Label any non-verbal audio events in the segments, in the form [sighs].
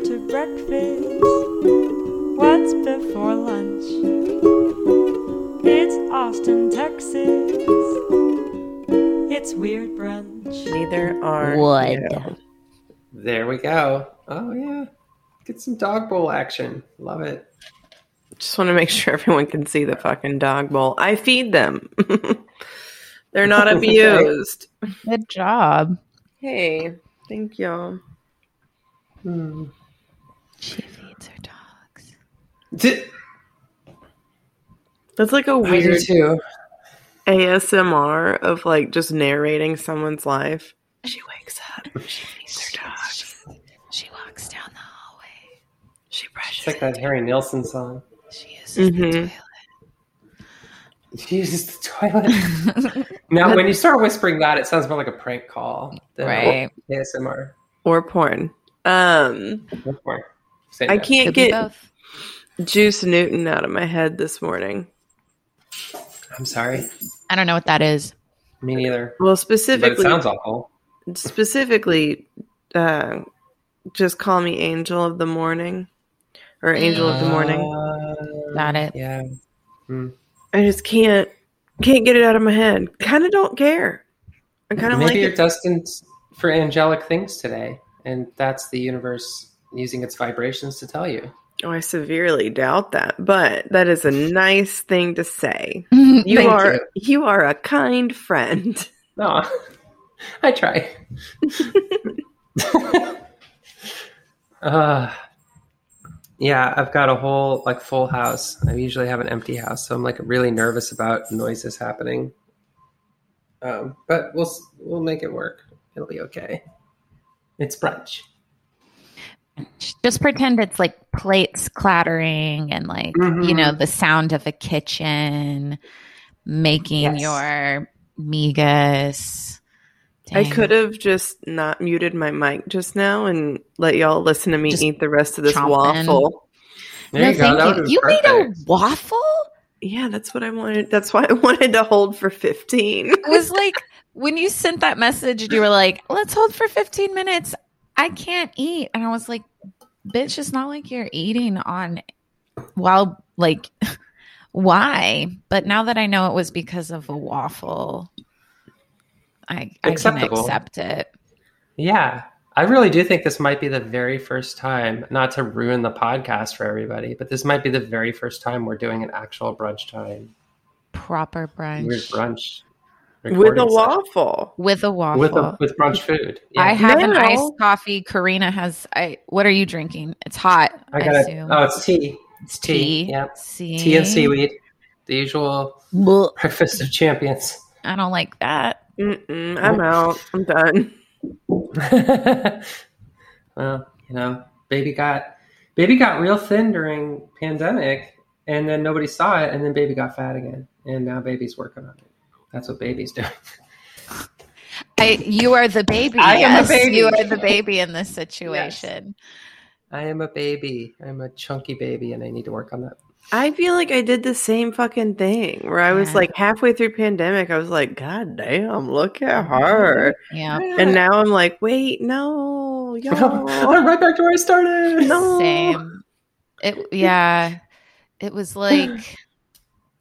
after breakfast? What's before lunch? It's Austin, Texas. It's weird brunch. Neither are Would. you. There we go. Oh yeah. Get some dog bowl action. Love it. Just want to make sure everyone can see the fucking dog bowl. I feed them. [laughs] They're not abused. Good job. hey, thank you. Hmm. She feeds her dogs. Di- That's like a do weird too. ASMR of like just narrating someone's life. She wakes up. She feeds her dogs. She walks down the hallway. She It's brushes. like that Harry Nilsson song. She uses the Mhm. toilet. She uses the toilet. [laughs] now, when you start whispering that, it sounds more like a prank call than Right. ASMR. or porn. Um, Or- same I guy. can't Could get. Juice Newton out of my head this morning. I'm sorry. I don't know what that is. Me neither. Well, But it specifically, sounds awful. specifically, uh, just call me Angel of the Morning or Angel of the Morning. Uh, Got it. Yeah. I just can't can't get it out of my head. Kind of don't care. I kind of Maybe like you're it. destined for angelic things today, and that's the universe using its vibrations to tell you. Oh, I severely doubt that, but that is a [laughs] nice thing to say. [laughs] You Thank are you. you are a kind friend. [laughs] No, I try. uh, yeah, I've got a whole like full house. I usually have an empty house, so I'm like really nervous about noises happening. Um, but we'll we'll make it work. It'll be okay. It's brunch. Just pretend it's like plates clattering and like, Mhm. you know, the sound of a kitchen making Yes. your migas. I could have just not muted my mic just now and let y'all listen to me Just eat the rest of this chomping. waffle. There no, you thank would've you. been You made a waffle? Yeah, that's what I wanted. That's why I wanted to hold for 15. It was like when you sent that message, you were like, let's hold for 15 minutes. I can't eat. And I was like, bitch, it's not like you're eating on while like [laughs] why? But now that I know it was because of a waffle, I, I can accept it. Yeah. I really do think this might be the very first time, not to ruin the podcast for everybody, but this might be the very first time we're doing an actual brunch time. Proper brunch. Weird brunch. With a session. waffle. With a waffle. With, a, with brunch food. Yeah. I have an No. iced coffee. Karina has I what are you drinking? It's hot. I, I got it. Oh, it's tea. it's tea, tea. yep. See? Tea and seaweed. The usual Blech. breakfast of champions. I don't like that. Mm-mm, I'm out. I'm done. [laughs] well, you know, baby got baby got real thin during pandemic, and then nobody saw it, and then baby got fat again, and now baby's working on it. That's what baby's doing. I, you are the baby. I am a baby. You are the baby in this situation. I am a baby. I'm a chunky baby, and I need to work on that. I feel like I did the same fucking thing where I was Yeah. like halfway through pandemic, I was like, God damn, look at her. Yeah. And now I'm like, wait, no, [laughs] oh, I'm y'all. right back to where I started. No. Same. It yeah. It was like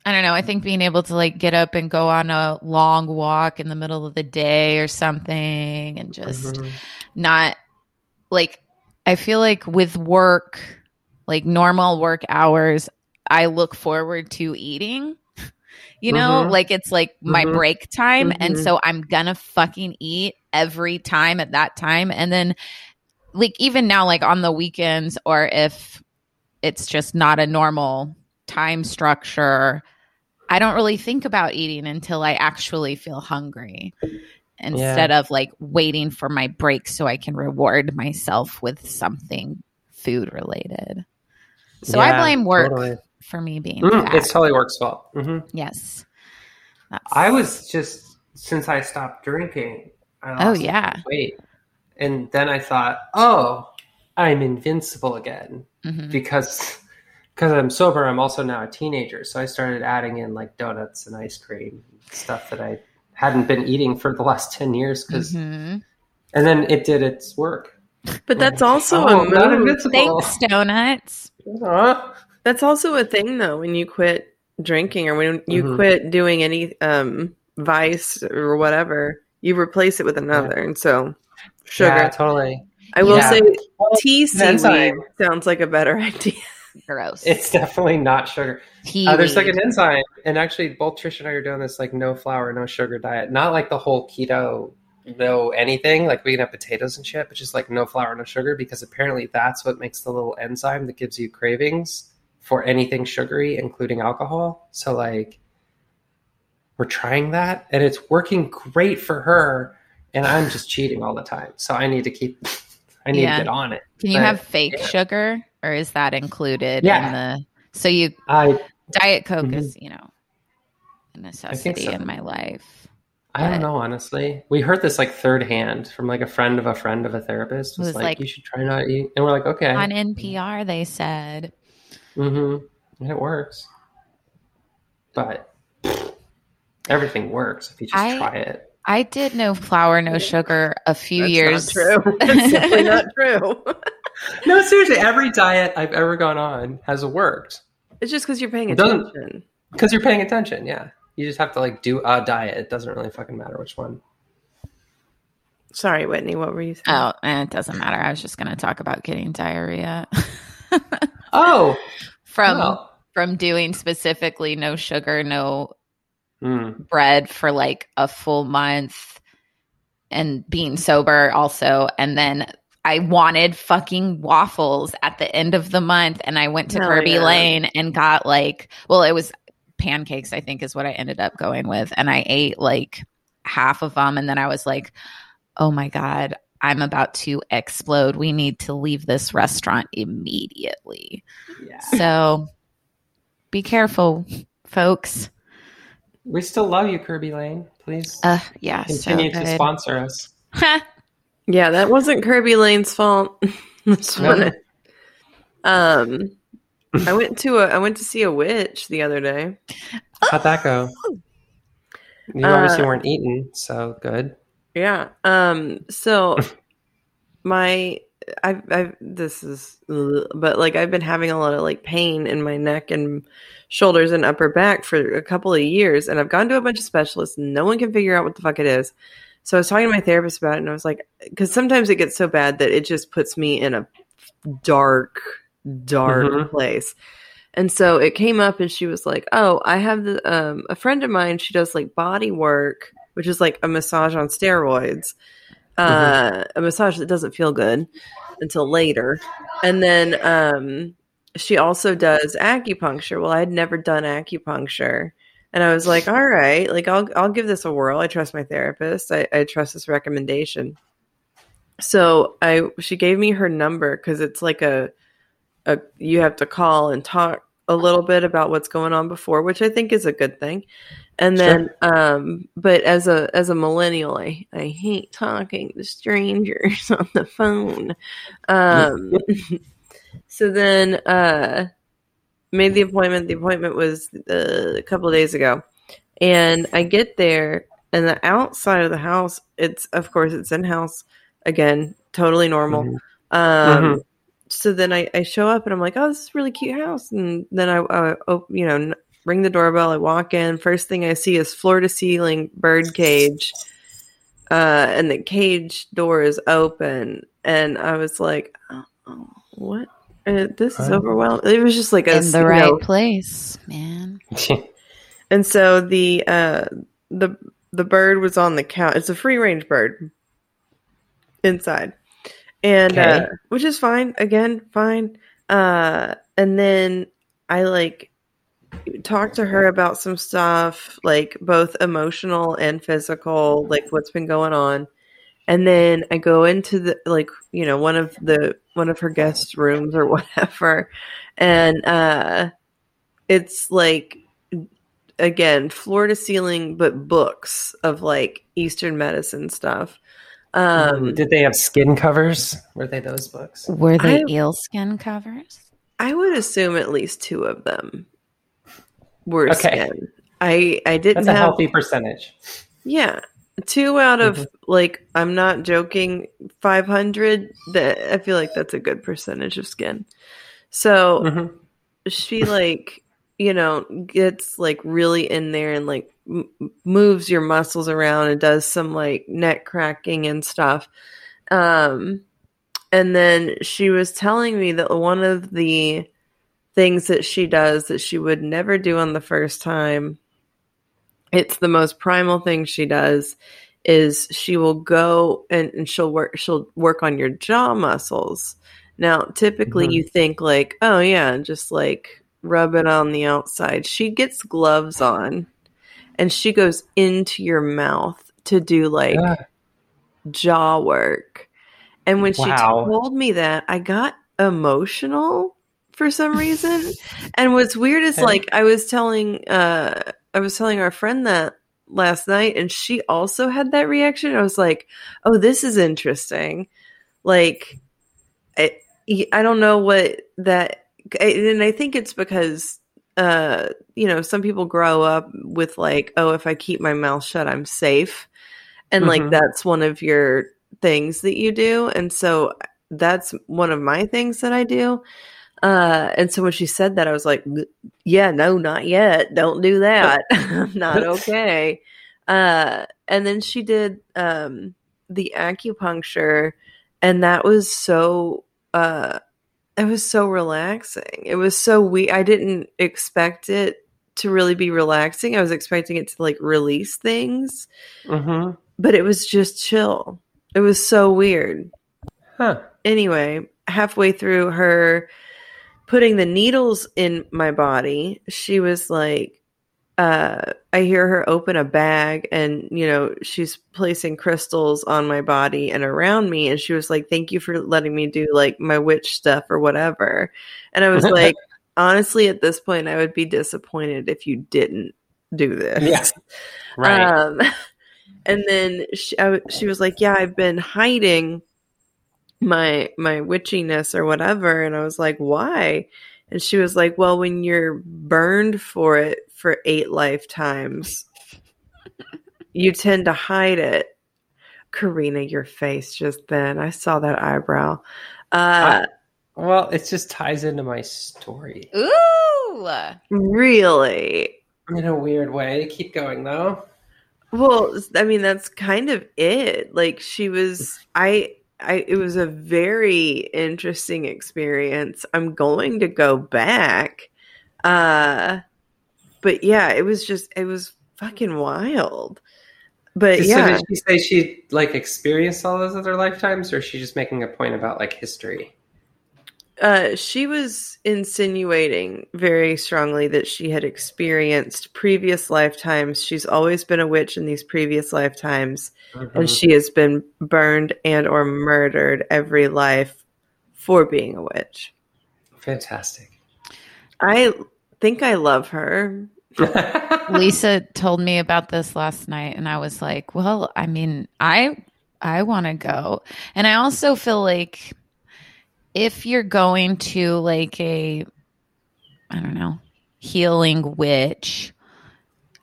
I don't know. I think being able to like get up and go on a long walk in the middle of the day or something and just Mhm. not like I feel like with work, like normal work hours, I look forward to eating. [laughs] You know, Mhm. like it's like my Mhm. break time. And Mhm. so I'm gonna fucking eat every time at that time. And then like even now, like on the weekends or if it's just not a normal time structure, I don't really think about eating until I actually feel hungry instead of like waiting for my break so I can reward myself with something food related. So I blame work totally. for me being Mm, it's totally work's fault. hmm yes. That's- I was just since I stopped drinking. I Oh, yeah. weight, and then I thought, oh, I'm invincible again Mhm. because because I'm sober. I'm also now a teenager, so I started adding in like donuts and ice cream, stuff that I hadn't been eating for the last ten years. Because Mhm. and then it did its work. But that's also oh, a not move. invincible. Thanks, donuts. Aw. That's also a thing though when you quit drinking or when you Mhm. quit doing any um vice or whatever, you replace it with another. And so sugar. Yeah, totally. I will Yeah. say Well, tea seaweed sounds like a better [laughs] idea. Gross. It's definitely not sugar. Uh, there's like an enzyme, and actually, both Trish and I are doing this like no flour, no sugar diet. Not like the whole keto, no anything. Like we can have potatoes and shit, but just like no flour, no sugar, because apparently that's what makes the little enzyme that gives you cravings for anything sugary, including alcohol. So like, we're trying that, and it's working great for her, and I'm just cheating all the time. So I need to keep. [laughs] I need Yeah. to get on it. Can you but- have fake yeah. sugar, or is that included Yeah. in the? So you I diet coke Mhm. is you know a necessity so. in my life. I don't know, honestly. We heard this like third hand from like a friend of a friend of a therapist. Was was like, like- you should try not eat, and we're like, okay, On NPR, they said mm-hmm. and it works. But everything works if you just I- try it. I did no flour, no sugar a few That's years. [laughs] not true. That's simply not true. No, seriously, every diet I've ever gone on has worked It's just because you're paying attention. because you're paying attention. Yeah, you just have to like do a diet. It doesn't really fucking matter which one. Sorry, Whitney. What were you saying? Oh, eh, it doesn't matter. I was just going to talk about getting diarrhea [laughs] Oh, from well. from doing specifically no sugar, no Mm. bread for like a full month and being sober also and then I wanted fucking waffles at the end of the month and I went to Kerbey yeah. Lane and got like well it was pancakes I think is what I ended up going with and I ate like half of them and then I was like oh my god I'm about to explode we need to leave this restaurant immediately Yeah. so be careful folks We still love you, Kerbey Lane. Please uh yeah so continue to sponsor us. [laughs] Yeah, that wasn't Kerbey Lane's fault. [laughs] this No. it- um, I went to a I went to see a witch the other day. How'd that go? You Uh, obviously weren't eating, so good. Yeah. Um. So [laughs] my I've I've this is but like I've been having a lot of like pain in my neck and shoulders and upper back for a couple of years, and I've gone to a bunch of specialists. And no one can figure out what the fuck it is. So I was talking to my therapist about it, and I was like, because sometimes it gets so bad that it just puts me in a dark, dark Mhm. place. And so it came up, and she was like, "Oh, I have the um, a friend of mine. She does like body work, which is like a massage on steroids, uh, a massage that doesn't feel good until later. And then um, she also does acupuncture. Well, I had never done acupuncture, and I was like, "All right, like I'll I'll give this a whirl. I trust my therapist. I, I trust this recommendation." So I she gave me her number because it's like a a you have to call and talk a little bit about what's going on before, which I think is a good thing. And then um but as a as a millennial I I hate talking to strangers [laughs] on the phone. Um [laughs] so then uh made the appointment. The appointment was uh, a couple of days ago. And I get there and the outside of the house it's of course it's in house again, totally normal. Mhm. Um Mhm. so then I, I show up and I'm like, oh, this is a really cute house. And then I, I op- you know, ring the doorbell. I walk in. First thing I see is floor to ceiling bird cage. Uh, and the cage door is open. And I was like, oh, oh, what? Uh, this is overwhelming. It was just like a, in the right know- place, man. [laughs] and so the uh the the bird was on the couch. It's a free range bird inside. And Okay. uh which is fine. Again, fine. Uh and then I like talked to her about some stuff, like both emotional and physical, like what's been going on. And then I go into the like, you know, one of the one of her guest rooms or [laughs] whatever. And uh it's like again floor to ceiling but books of like eastern medicine stuff um Did they have skin covers? Were they those books? Were they I- eel skin covers? i would assume at least two of them were Okay. skin i i didn't That's a have healthy percentage. yeah two out of Mhm. like I'm not joking, five hundred. That I feel like that's a good percentage of skin. So Mhm. she like you know gets like really in there and like m- moves your muscles around and does some like neck cracking and stuff um and then she was telling me that one of the things that she does that she would never do on the first time it's the most primal thing she does is she will go and, and she'll work she'll work on your jaw muscles now typically Mhm. you think like oh yeah just like rub it on the outside she gets gloves on and she goes into your mouth to do like Yeah. jaw work. And when she told me that, I got emotional for some reason. and what's weird is like I was telling uh I was telling our friend that last night and she also had that reaction. I was like, "Oh, this is interesting." Like I I don't know what that and I think it's because uh you know, some people grow up with like, "Oh, if I keep my mouth shut, I'm safe." And like Mhm. that's one of your things that you do. And so that's one of my things that I do. Uh, and so when she said that, I was like, yeah, no, not yet. Don't do that. [laughs] not [laughs] okay. Uh, and then she did, um, the acupuncture and that was so, uh, it was so relaxing. It was so we, I didn't expect it to really be relaxing. I was expecting it to like release things, Mhm. but it was just chill. It was so weird Huh. anyway, halfway through her putting the needles in my body, she was like, uh, I hear her open a bag and, you know, she's placing crystals on my body and around me. And she was like, Thank you for letting me do like my witch stuff or whatever. And I was [laughs] like, Honestly, at this point, I would be disappointed if you didn't do this. Yeah. Right. Um, [laughs] and then she, I she was like, "Yeah, I've been hiding my my witchiness or whatever," and I was like, "Why?" And she was like, "Well, when you're burned for it for eight lifetimes, [laughs] you tend to hide it." Karina, your face just then. I saw that eyebrow. Uh, well, it just ties into my story Ooh. really? in a weird way. Keep going though. Well, I mean, that's kind of it. Like she was, I, I, it was a very interesting experience. I'm going to go back. Uh, but yeah, it was just, it was fucking wild. But So yeah, did she say she like experienced all those other lifetimes, or is she just making a point about like history? Uh, she was insinuating very strongly that she had experienced previous lifetimes. She's always been a witch in these previous lifetimes. and Mhm. she has been burned and or murdered every life for being a witch. Fantastic. I think I love her. [laughs] Lisa told me about this last night and I was like, well, I mean, I I want to go. And I also feel like if you're going to like a I don't know, healing witch,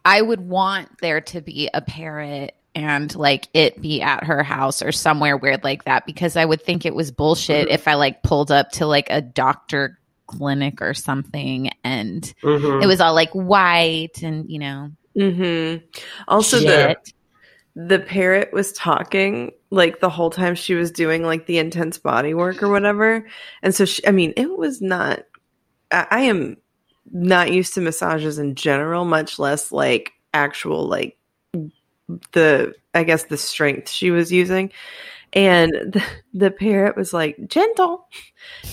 I would want there to be a parrot and like it be at her house or somewhere weird like that because I would think it was bullshit Mhm. if I like pulled up to like a doctor clinic or something and Mhm. it was all like white and you know Mm-hmm. Also, shit. the parrot was talking like the whole time she was doing like the intense body work or whatever, and so she, I mean, it was not. I, I am not used to massages in general, much less like actual like the I guess the strength she was using. And the, the parrot was like, gentle,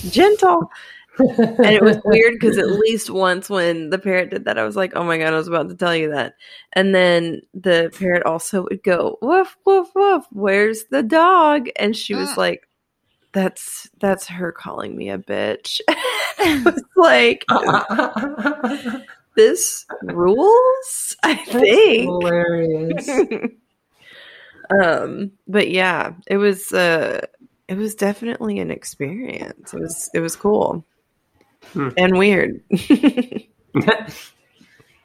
gentle. And it was [laughs] weird because at least once when the parrot did that, I was like, oh my God, I was about to tell you that. And then the parrot also would go, woof, woof, woof, where's the dog? And she was Mm. like, that's that's her calling me a bitch. [laughs] I [laughs] was like, this rules, I think. hilarious. um but yeah it was uh it was definitely an experience it was it was cool Hmm. and weird [laughs]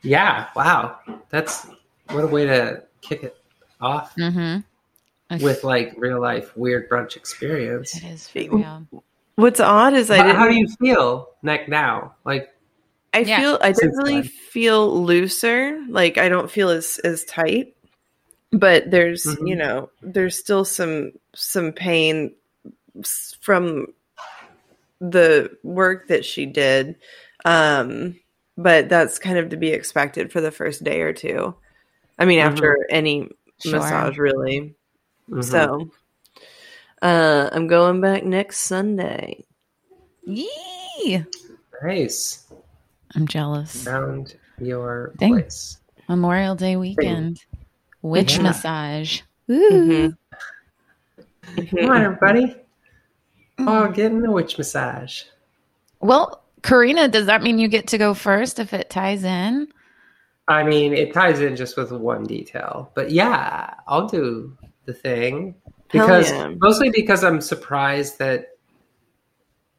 yeah. Wow. That's what a way to kick it. off Mm-hmm. with like real life weird brunch experience. it is for real. What's odd is I But didn't. how do you feel like now? Like I Yeah. feel I definitely feel looser. Like I don't feel as as tight. But there's Mhm. you know there's still some some pain from the work that she did. Um, but that's kind of to be expected for the first day or two. I mean, after any Sure. massage, really. mhm. So, uh, I'm going back next Sunday. Yee! nice. I'm jealous. Found your Dang. place. Memorial Day weekend. Witch Yeah. massage. Mhm. Come on, everybody. Oh, mm-hmm. getting the witch massage. Well, Karina, does that mean you get to go first if it ties in? I mean, it ties in just with one detail, but yeah, I'll do the thing because yeah. mostly because I'm surprised that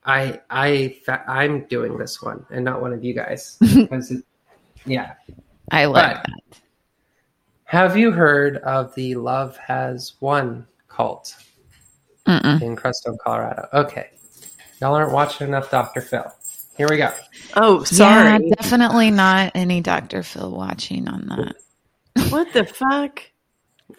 I I I'm doing this one and not one of you guys [laughs] because it, yeah. I like But- that. Have you heard of the Love Has Won cult Mm-mm. in Crestone, Colorado? Okay, y'all aren't watching enough Dr. Phil. Here we go. Oh, sorry. Yeah, definitely not any Dr. Phil watching on that. [laughs] What the fuck?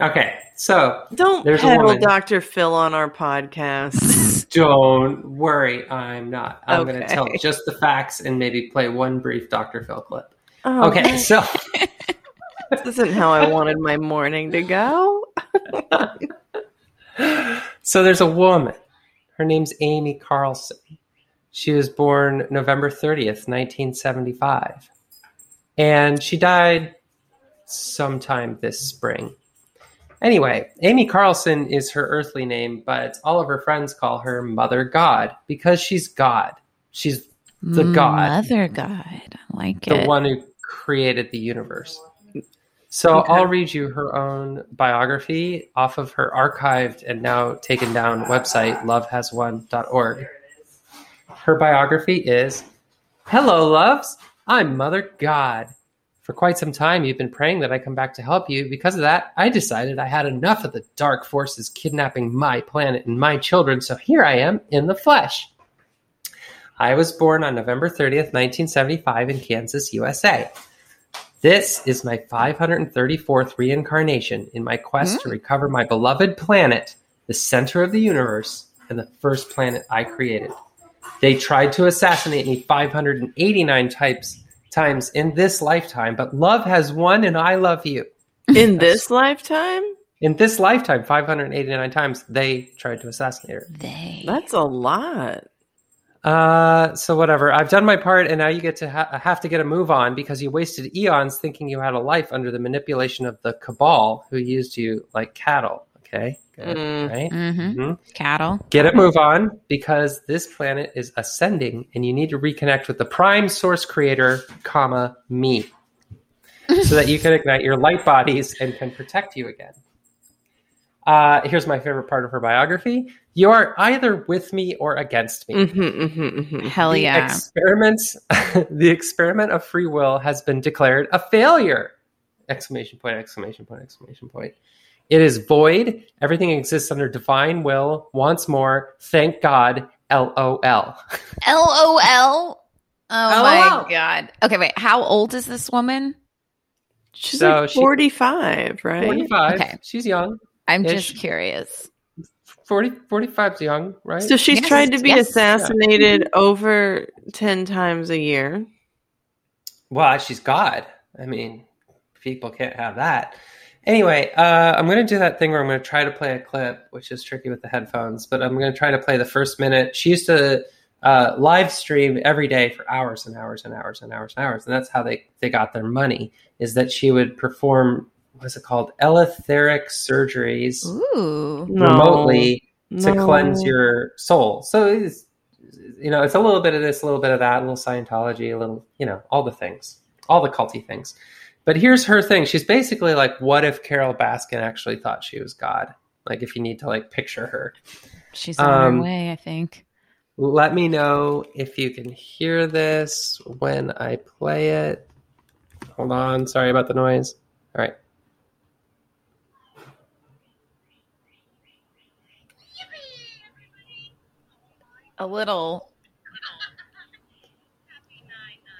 Okay, so Don't There's peddle. Dr. Phil on our podcast. [laughs] Don't worry, I'm not. I'm going to tell just the facts and maybe play one brief Dr. Phil clip. Oh, Okay, so [laughs] This isn't how I wanted my morning to go. So there's a woman. Her name's Amy Carlson. She was born November 30th, 1975. And she died sometime this spring. Anyway, Amy Carlson is her earthly name, but all of her friends call her Mother God because she's God. She's the God. Mother God. I like the it. one who created the universe. So Okay. I'll read you her own biography off of her archived and now taken down website, lovehaswon.org. Her biography is Hello, loves. I'm Mother God. For quite some time, you've been praying that I come back to help you. Because of that, I decided I had enough of the dark forces kidnapping my planet and my children, so here I am in the flesh. I was born on November 30th, 1975, in Kansas, USA. This is my 534th reincarnation in my quest to hmm. recover my beloved planet, the center of the universe, and the first planet I created. They tried to assassinate me 589 types, times in this lifetime, but love has won and I love you. [laughs] In this lifetime? In this lifetime, 589 times, they tried to assassinate her. They. That's a lot. Uh, so whatever. I've done my part, and now you get to ha- have to get a move on because you wasted eons thinking you had a life under the manipulation of the cabal, who used you like cattle. Okay, good, Mm. right? hmm Mhm. Cattle. Get a move on because this planet is ascending, and you need to reconnect with the prime source creator, comma me, so that you can ignite your light bodies and can protect you again. Uh, here's my favorite part of her biography. You are either with me or against me. hmm hmm hmm Hell the yeah. experiments [laughs] the experiment of free will has been declared a failure exclamation point exclamation point exclamation point it is void everything exists under divine will once more thank god lol LOL. Oh LOL. my god. Okay, wait. How old is this woman? She's So like she- 45, right? 45 Okay. she's young I'm Ish. just curious. 40 45's young right So she's Yes, tried to be yes. assassinated over 10 times a year. well she's god i mean people can't have that anyway uh, i'm going to do that thing where i'm going to try to play a clip which is tricky with the headphones but i'm going to try to play the first minute she used to uh, live stream every day for hours and hours and hours and hours and hours and that's how they, they got their money is that she would perform what's it called eletheric surgeries Ooh. No. remotely to No. cleanse your soul. So it's you know, it's a little bit of this, a little bit of that, a little Scientology, a little, you know, all the things, all the culty things. But here's her thing. She's basically like, what if Carole Baskin actually thought she was God? Like if you need to like picture her. She's on Um, her way, I think. Let me know if you can hear this when I play it. Hold on, sorry about the noise. All right. A little.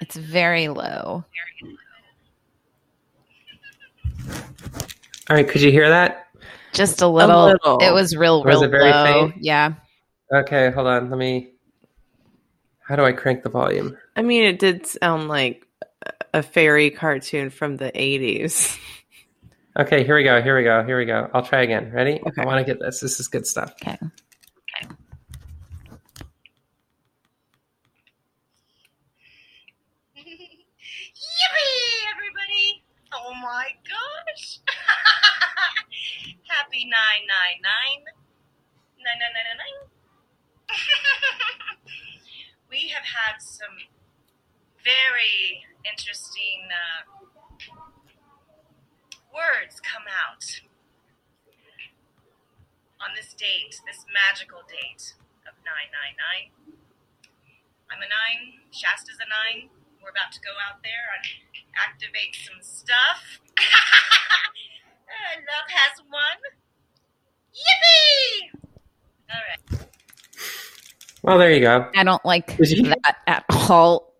It's very low. All right, could you hear that? Just a little. little. It was real, Was real it very low. faint? Yeah. Okay, hold on. Let me. How do I crank the volume? I mean, it did sound like a fairy cartoon from the 80s. Okay, here we go. Here we go. Here we go. I'll try again. Ready? Okay. I want to get this. This is good stuff. Okay. 9999. [laughs] we have had some very interesting uh, words come out on this date, this magical date of 999. I'm a nine, Shasta's a nine. We're about to go out there and activate some stuff. [laughs] love has won. Yippee! All right. Well, there you go. I don't like that at all.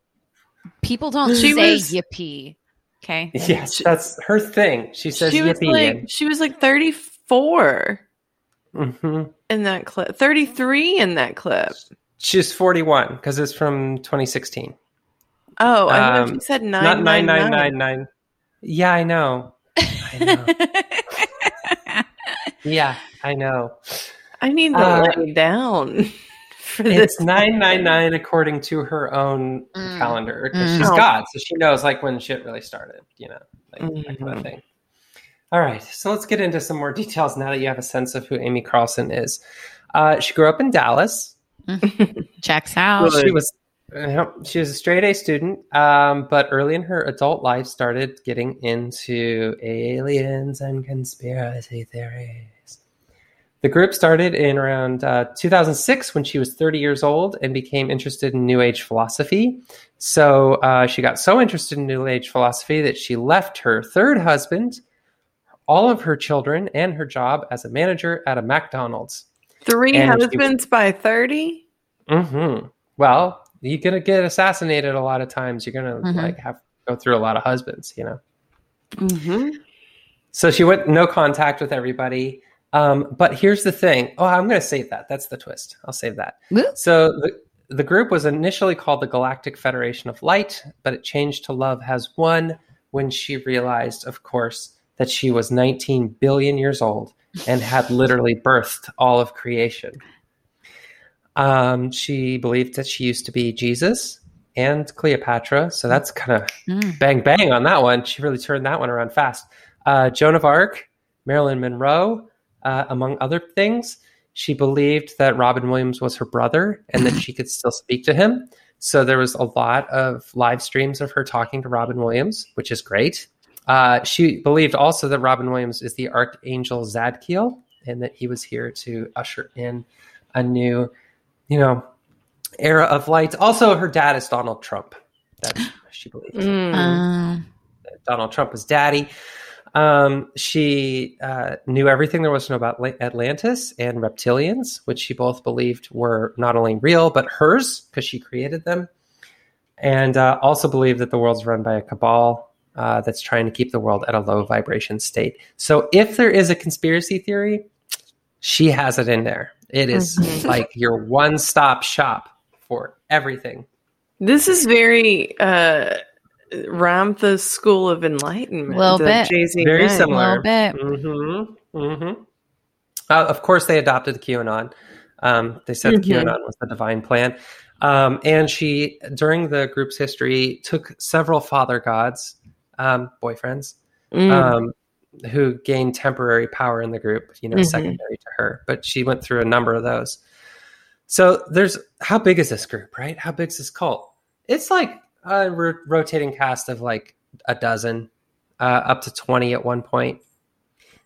People don't She say was- yippee. Okay. Yes, that's her thing. She says she was yippee. like she was like 34 hmm in that clip. 33 in that clip. She's 41 because it's from 2016. Oh, I thought Um, you said Not 999. 9999. Yeah, I know. I know. [laughs] yeah, I know. I need to Uh, lay down [laughs] for It's this. 999 according to her own Mm. calendar because Mm. she's Oh. God, so she knows like when shit really started, you know, like that kind of thing. All right, so let's get into some more details now that you have a sense of who Amy Carlson is. Uh, she grew up in Dallas. Checks out. Good. She was she was a straight A student, um, but early in her adult life started getting into aliens and conspiracy theories. The group started in around uh, 2006 when she was 30 years old and became interested in New Age philosophy. So uh, she got so interested in New Age philosophy that she left her third husband, all of her children, and her job as a manager at a McDonald's. Three and she- husbands by 30? hmm Well, you're gonna get assassinated a lot of times. You're gonna Mhm. like have to go through a lot of husbands, you know. Mm-hmm. So she went no contact with everybody. Um, but here's the thing. Oh, I'm gonna save that. That's the twist. I'll save that. So the the group was initially called the Galactic Federation of Light, but it changed to Love Has Won when she realized, of course, that she was 19 billion years old and had literally birthed all of creation. Um, she believed that she used to be Jesus and Cleopatra, so that's kind of Mm. bang bang on that one. She really turned that one around fast. Uh, Joan of Arc, Marilyn Monroe, uh, among other things. She believed that Robin Williams was her brother and that she could still speak to him. So there was a lot of live streams of her talking to Robin Williams, which is great. Uh, she believed also that Robin Williams is the archangel Zadkiel and that he was here to usher in a new, you know, era of light. Also, her dad is Donald Trump. That's [gasps] what she believes. Mm. Um, Donald Trump was daddy. Um, she uh, knew everything there was to know about Atlantis and reptilians, which she both believed were not only real but hers because she created them, and uh, also believed that the world's run by a cabal uh, that's trying to keep the world at a low vibration state. So, if there is a conspiracy theory, she has it in there. It is Mhm. like your one-stop shop for everything. This is very uh Ramtha School of Enlightenment. Little bit. Jay-Z Very guy. similar. little bit. Mm-hmm. Mm-hmm. Uh, of course, they adopted the QAnon. Um, they said Mhm. QAnon was the divine plan. Um, and she, during the group's history, took several father gods, um, boyfriends, Mm. Who gained temporary power in the group, you know, Mhm. secondary to her. But she went through a number of those. So there's how big is this group, right? How big is this cult? It's like a ro- rotating cast of like a dozen, uh, up to 20 at one point.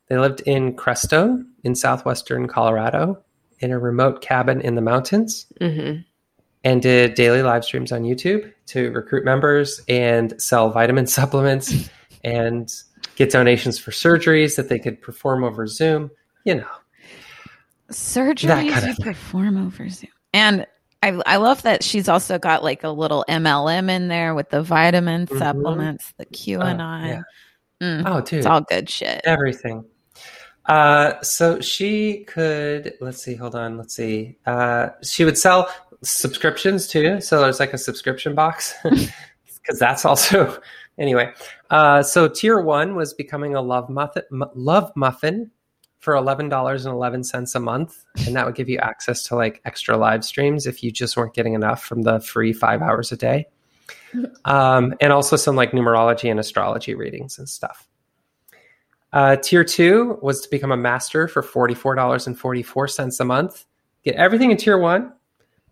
They lived in Crestone in southwestern Colorado in a remote cabin in the mountains Mhm. and did daily live streams on YouTube to recruit members and sell vitamin [laughs] supplements and get donations for surgeries that they could perform over Zoom. You know, Surgeries kind of you perform over Zoom. And I I love that she's also got like a little MLM in there with the vitamin Mhm. supplements, the QAnon. yeah. Mm, Oh, dude. it's all good shit. everything. Uh, so she could, let's see, hold on, let's see. Uh, she would sell subscriptions too. So there's like a subscription box [laughs] [laughs] because that's also, anyway. Uh, so tier one was becoming a love muffin, mu- love muffin for $11.11 a month. And that would give you access to like extra live streams if you just weren't getting enough from the free five hours a day. Um, and also some like numerology and astrology readings and stuff. Uh, tier two was to become a master for $44.44 a month. Get everything in tier one,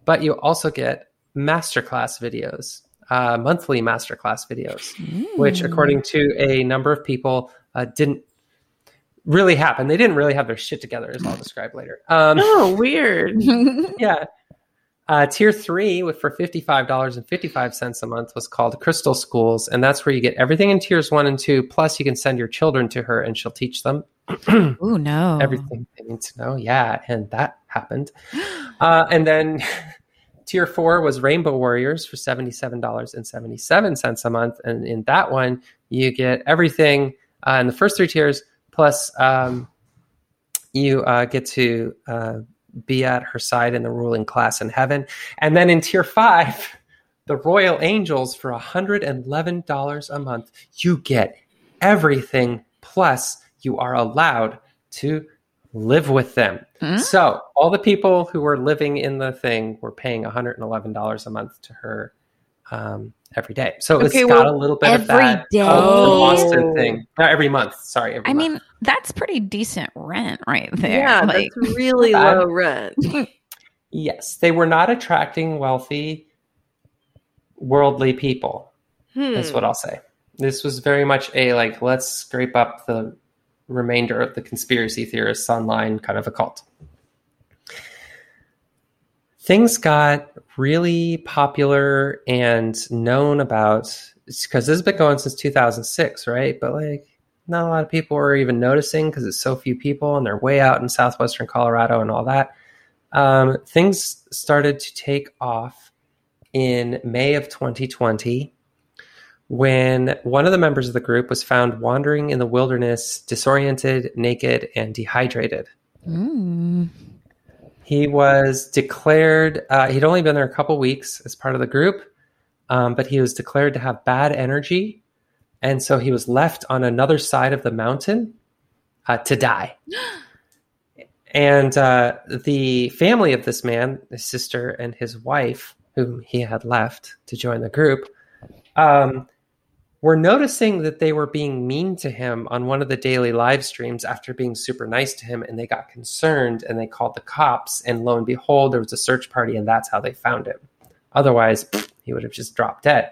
but you also get masterclass videos, uh, monthly masterclass videos, which, Mm. according to a number of people, uh, didn't really happen. They didn't really have their shit together, as I'll describe later. Um, Oh, weird. [laughs] yeah. Uh, tier three, with for fifty-five dollars and fifty-five cents a month, was called Crystal Schools, and that's where you get everything in tiers one and two. Plus, you can send your children to her, and she'll teach them [clears throat] oh no. everything they need to know. Yeah, and that happened. [gasps] Uh, and then [laughs] tier four was Rainbow Warriors for seventy-seven dollars and seventy-seven cents a month, and in that one, you get everything uh, in the first three tiers. Plus, um, you uh, get to uh, be at her side in the ruling class in heaven. And then in tier five, [laughs] the Royal Angels for $111 a month, you get everything. Plus, you are allowed to live with them. Hmm? So, all the people who were living in the thing were paying $111 a month to her um, every day. So, Okay, it's got well, a little bit of every that. day? of the Boston thing. Not every month. Sorry. Every I month. mean, that's pretty decent rent right there. Yeah, like, that's really Bad. low rent. [laughs] Yes, they were not attracting wealthy, worldly people. Hmm. That's what I'll say. This was very much a like, let's scrape up the remainder of the conspiracy theorists online kind of a cult. Things got really popular and known about because this has been going since 2006, right? But like, not a lot of people were even noticing because it's so few people and they're way out in southwestern Colorado and all that. Um, things started to take off in May of 2020 when one of the members of the group was found wandering in the wilderness, disoriented, naked, and dehydrated. mm. He was declared, uh, he'd only been there a couple weeks as part of the group, um, but he was declared to have bad energy. And so he was left on another side of the mountain uh, to die. [gasps] And uh, the family of this man, his sister and his wife, whom he had left to join the group, um, were noticing that they were being mean to him on one of the daily live streams after being super nice to him. And they got concerned and they called the cops. And lo and behold, there was a search party, and that's how they found him. Otherwise, he would have just dropped dead.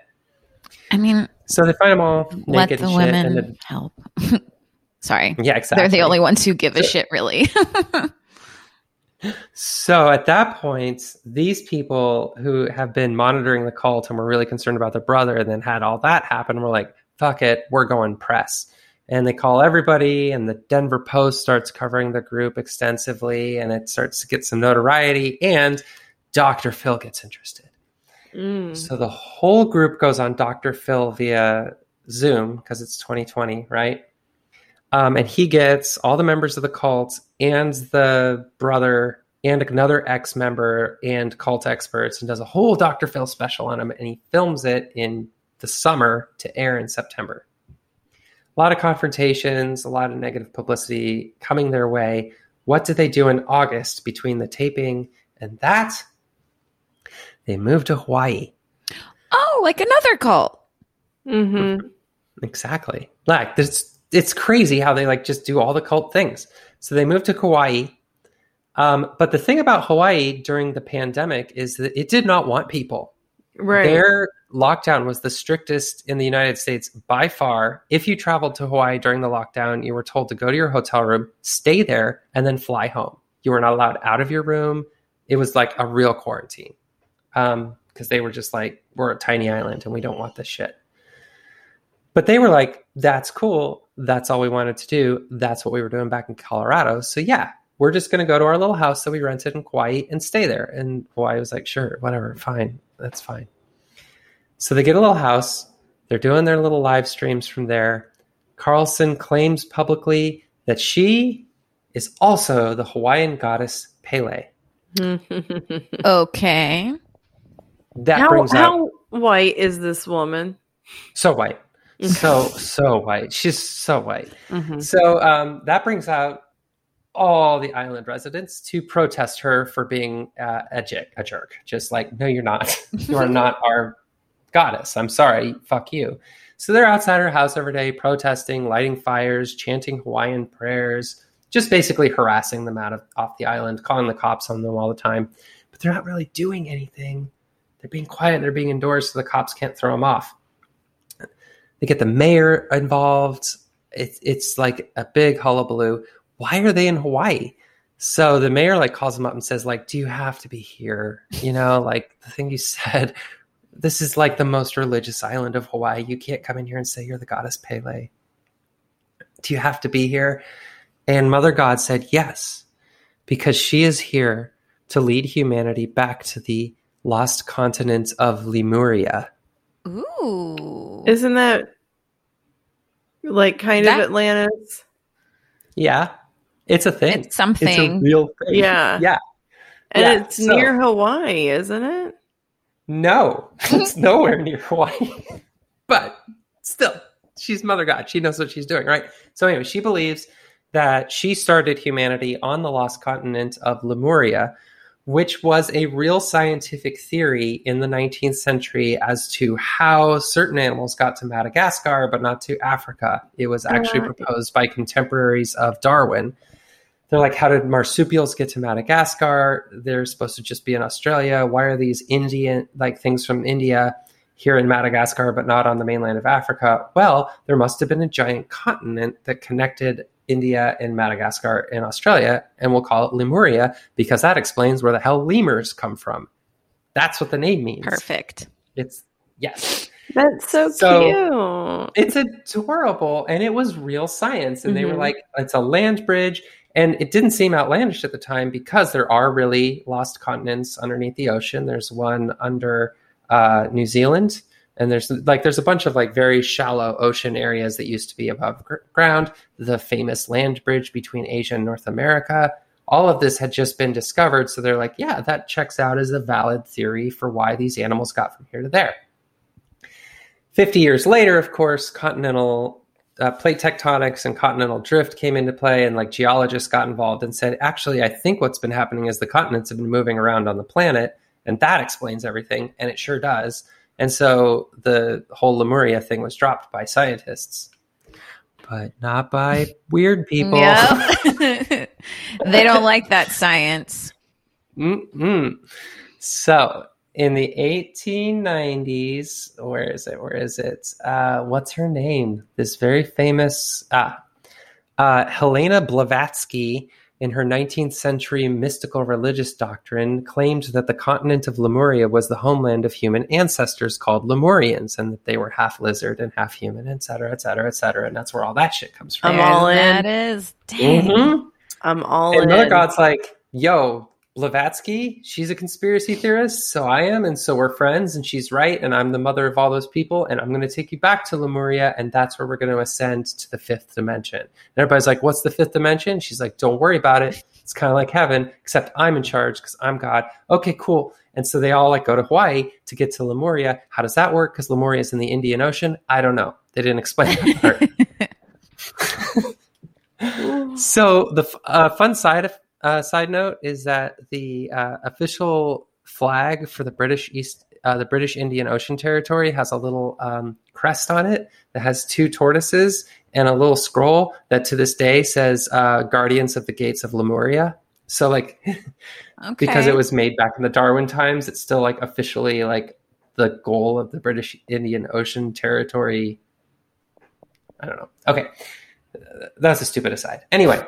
I mean, So they find him all let naked the and shit. women And then, help. [laughs] Sorry. yeah, exactly. They're the only ones who give a shit, really. [laughs] So at that point, these people who have been monitoring the cult and were really concerned about their brother and then had all that happen were like, fuck it, we're going press. And they call everybody, and the Denver Post starts covering the group extensively, and it starts to get some notoriety, and Dr. Phil gets interested. Mm. So the whole group goes on Dr. Phil via Zoom because it's 2020, right? Um, and he gets all the members of the cult and the brother and another ex member and cult experts and does a whole Dr. Phil special on him. And he films it in the summer to air in September. A lot of confrontations, a lot of negative publicity coming their way. What did they do in August between the taping and that? They moved to Hawaii. oh, like another cult. Mm-hmm. Exactly. Like it's it's crazy how they like just do all the cult things. So they moved to Hawaii. Um, but the thing about Hawaii during the pandemic is that it did not want people. Right. Their lockdown was the strictest in the United States by far. If you traveled to Hawaii during the lockdown, you were told to go to your hotel room, stay there, and then fly home. You were not allowed out of your room. It was like a real quarantine because they were just like, we're a tiny island and we don't want this shit. But they were like, that's cool. That's all we wanted to do. That's what we were doing back in Colorado. So, yeah, we're we're just going to go to our little house that we rented in Kauai and stay there. And Hawaii was like, sure, whatever, fine, that's fine. So they get a little house. They're doing their little live streams from there. Carlson claims publicly that she is also the Hawaiian goddess Pele. [laughs] Okay. That how, brings out how white is this woman? so white, so so white. She's so white. Mhm. So um, that brings out all the island residents to protest her for being uh, a, jerk, a jerk. Just like, no, you're not. [laughs] you are not our goddess. I'm sorry. Fuck you. So they're outside her house every day, protesting, lighting fires, chanting Hawaiian prayers, just basically harassing them out of off the island, calling the cops on them all the time. But they're not really doing anything. They're being quiet. They're being indoors, so the cops can't throw them off. They get the mayor involved. It's it's like a big hullabaloo. Why are they in Hawaii? So the mayor like calls them up and says like, "Do you have to be here? You know, like the thing you [laughs] said. This is like the most religious island of Hawaii. You can't come in here and say you're the goddess Pele. Do you have to be here?" And Mother God said, "Yes, because she is here to lead humanity back to the lost continent of Lemuria." Ooh. Isn't that like kind That- of Atlantis? Yeah, it's a thing. It's something. It's a real thing. Yeah. [laughs] yeah. And Yeah, it's so- near Hawaii, isn't it? No, [laughs] it's nowhere near Hawaii. [laughs] but still, she's Mother God. She knows what she's doing, right? So, anyway, she believes that she started humanity on the lost continent of Lemuria, which was a real scientific theory in the 19th century as to how certain animals got to Madagascar but not to Africa. It was oh, actually Right. proposed by contemporaries of Darwin. They're like, how did marsupials get to Madagascar? They're supposed to just be in Australia. Why are these Indian, like things from India, here in Madagascar, but not on the mainland of Africa? Well, there must have been a giant continent that connected India and Madagascar and Australia, and we'll call it Lemuria because that explains where the hell lemurs come from. That's what the name means. Perfect. It's yes. That's so, So- cute. It's adorable, and it was real science. And they were Mhm. like, "It's a land bridge," and it didn't seem outlandish at the time because there are really lost continents underneath the ocean. There's one under uh, New Zealand, and there's like there's a bunch of like very shallow ocean areas that used to be above gr- ground. The famous land bridge between Asia and North America. All of this had just been discovered, so they're like, "Yeah, that checks out as a valid theory for why these animals got from here to there." 50 years later, of course, continental uh, plate tectonics and continental drift came into play, and like geologists got involved and said, actually, I think what's been happening is the continents have been moving around on the planet, and that explains everything, and it sure does. And so the whole Lemuria thing was dropped by scientists, but not by weird people. [laughs] [laughs] They don't like that science. Mm-mm. So in the 1890s, where is it? Where is it? Uh, what's her name? This very famous ah, uh, Helena Blavatsky, in her 19th century mystical religious doctrine, claimed that the continent of Lemuria was the homeland of human ancestors called Lemurians, and that they were half lizard and half human, et cetera, et cetera, et cetera. And that's where all that shit comes from. I'm all in. That is. Dang. Mhm. I'm all And in. Mother God's like, yo, Blavatsky, she's a conspiracy theorist, so I am, and so we're friends, and she's right, and I'm the mother of all those people, and I'm going to take you back to Lemuria, and that's where we're going to ascend to the fifth dimension. And everybody's like, what's the fifth dimension? She's like, don't worry about it. It's kind of like heaven, except I'm in charge because I'm God. Okay, cool. And so they all like go to Hawaii to get to Lemuria. How does that work? Because Lemuria is in the Indian Ocean. I don't know. They didn't explain that part. [laughs] [laughs] So the uh, fun side of, uh, side note is that the uh, official flag for the British East, uh, the British Indian Ocean Territory, has a little um, crest on it that has two tortoises and a little scroll that to this day says uh, "Guardians of the Gates of Lemuria." So, like, Okay. [laughs] because it was made back in the Darwin times, it's still like officially like the goal of the British Indian Ocean Territory. I don't know. Okay, that's a stupid aside. Anyway.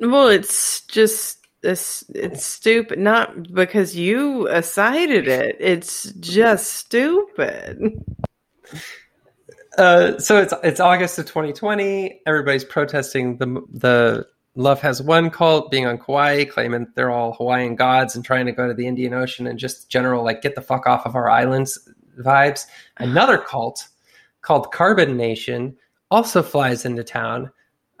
Well, it's just it's, it's stupid. Not because you cited it. It's just stupid. Uh, so it's it's August of 2020. Everybody's protesting the the Love Has Won cult being on Kauai, claiming they're all Hawaiian gods and trying to go to the Indian Ocean and just general like get the fuck off of our islands vibes. Another cult called Carbon Nation also flies into town, [laughs]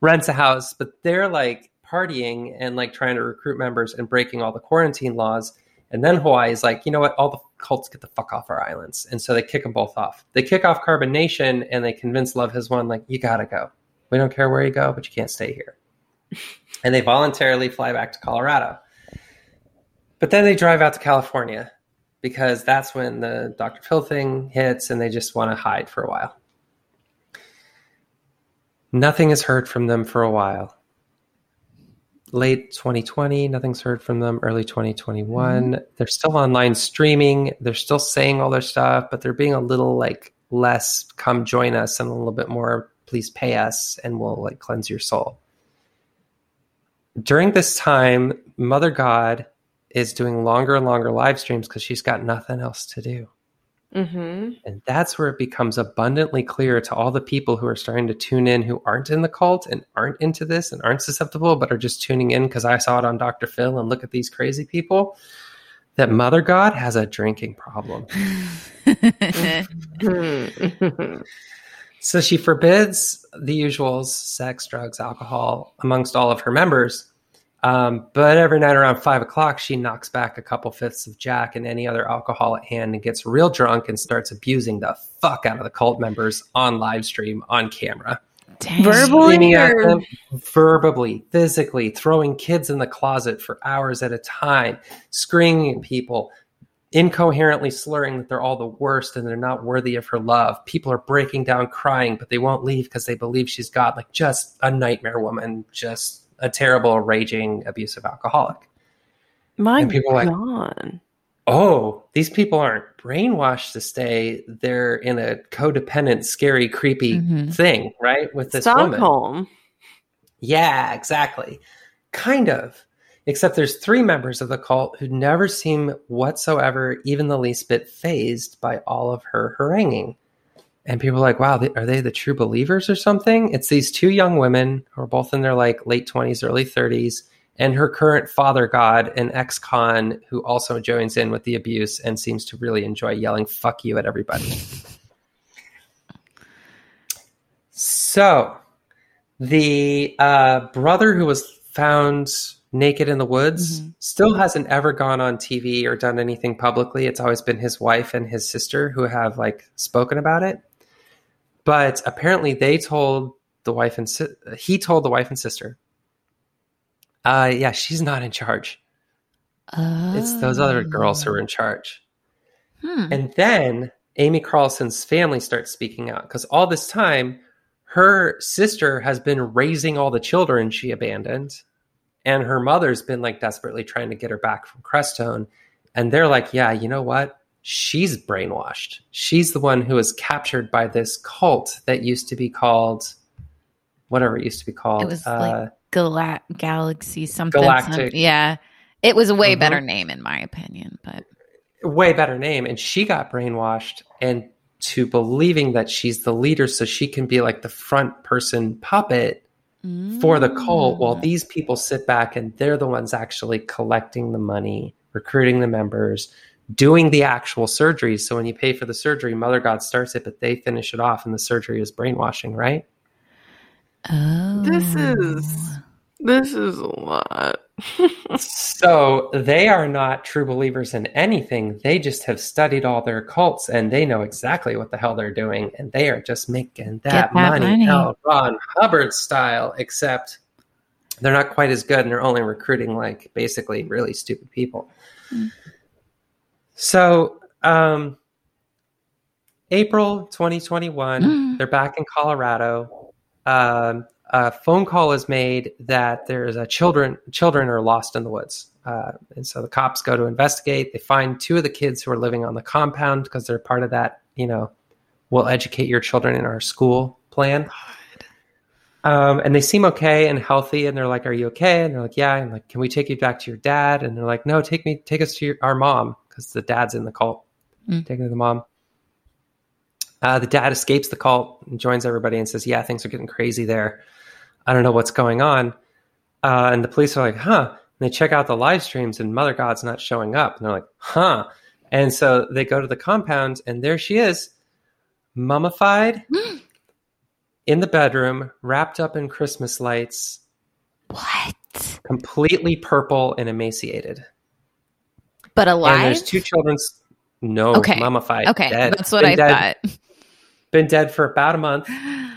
rents a house, but they're like partying and like trying to recruit members and breaking all the quarantine laws. And then Hawaii is like, you know what? All the cults get the fuck off our islands. And so they kick them both off. They kick off Carbon Nation and they convince Love Has Won, like, you gotta go. We don't care where you go, but you can't stay here. [laughs] and they voluntarily fly back to Colorado. But then they drive out to California because that's when the Dr. Phil thing hits and they just want to hide for a while. Nothing is heard from them for a while. Late 2020, nothing's heard from them. Early 2021, mm-hmm. they're still online streaming. They're still saying all their stuff, but they're being a little like less come join us and a little bit more please pay us and we'll like cleanse your soul. During this time, Mother God is doing longer and longer live streams because she's got nothing else to do. Mm-hmm. And that's where it becomes abundantly clear to all the people who are starting to tune in who aren't in the cult and aren't into this and aren't susceptible, but are just tuning in because I saw it on Dr. Phil and look at these crazy people that Mother God has a drinking problem. [laughs] so she forbids the usuals sex, drugs, alcohol amongst all of her members. Um, but every night around five o'clock, she knocks back a couple fifths of Jack and any other alcohol at hand and gets real drunk and starts abusing the fuck out of the cult members on live stream on camera. Verbally, at them, verbally, physically, throwing kids in the closet for hours at a time, screaming at people, incoherently slurring that they're all the worst and they're not worthy of her love. People are breaking down crying, but they won't leave because they believe she's God. Like just a nightmare woman, just a terrible, raging, abusive alcoholic. My and people God. Like, oh, these people aren't brainwashed to stay. They're in a codependent, scary, creepy mm-hmm. thing, right? With this Stockholm. woman. Yeah, exactly. Kind of. Except there's three members of the cult who never seem whatsoever, even the least bit phased by all of her haranguing and people are like, wow, are they the true believers or something? It's these two young women who are both in their like late 20s, early 30s, and her current father god, an ex con who also joins in with the abuse and seems to really enjoy yelling fuck you at everybody. so the uh, brother who was found naked in the woods mm-hmm. still hasn't ever gone on TV or done anything publicly. It's always been his wife and his sister who have like spoken about it. But apparently, they told the wife and si- he told the wife and sister, uh, yeah, she's not in charge. Oh. It's those other girls who are in charge. Hmm. And then Amy Carlson's family starts speaking out because all this time, her sister has been raising all the children she abandoned, and her mother's been like desperately trying to get her back from Crestone. And they're like, yeah, you know what? She's brainwashed. She's the one who was captured by this cult that used to be called whatever it used to be called. It was uh, like Gal- Galaxy something, Galactic. Yeah. It was a way mm-hmm. better name in my opinion, but way better name and she got brainwashed and to believing that she's the leader so she can be like the front person puppet mm. for the cult while mm. these people sit back and they're the ones actually collecting the money, recruiting the members, doing the actual surgery. So when you pay for the surgery, Mother God starts it, but they finish it off, and the surgery is brainwashing, right? Oh, this is this is a lot. [laughs] so they are not true believers in anything. They just have studied all their cults and they know exactly what the hell they're doing, and they are just making that, that money, money. L. Ron Hubbard style, except they're not quite as good and they're only recruiting like basically really stupid people. Mm. So, um, April 2021, mm. [gasps] they're back in Colorado. Um, a phone call is made that there's a children children are lost in the woods, uh, and so the cops go to investigate. They find two of the kids who are living on the compound because they're part of that. You know, we'll educate your children in our school plan. Um, and they seem okay and healthy, and they're like, "Are you okay?" And they're like, "Yeah." And like, "Can we take you back to your dad?" And they're like, "No, take me, take us to your, our mom." Because the dad's in the cult, mm. taking the mom. Uh, the dad escapes the cult and joins everybody and says, "Yeah, things are getting crazy there." I don't know what's going on. Uh, and the police are like, huh. And they check out the live streams and Mother God's not showing up. And they're like, huh. And so they go to the compound and there she is, mummified [gasps] in the bedroom, wrapped up in Christmas lights, What? completely purple and emaciated. But alive? And there's two children. No, Okay. mummified. Okay, dead. that's what Been I dead, thought. Been dead for about a month. [sighs]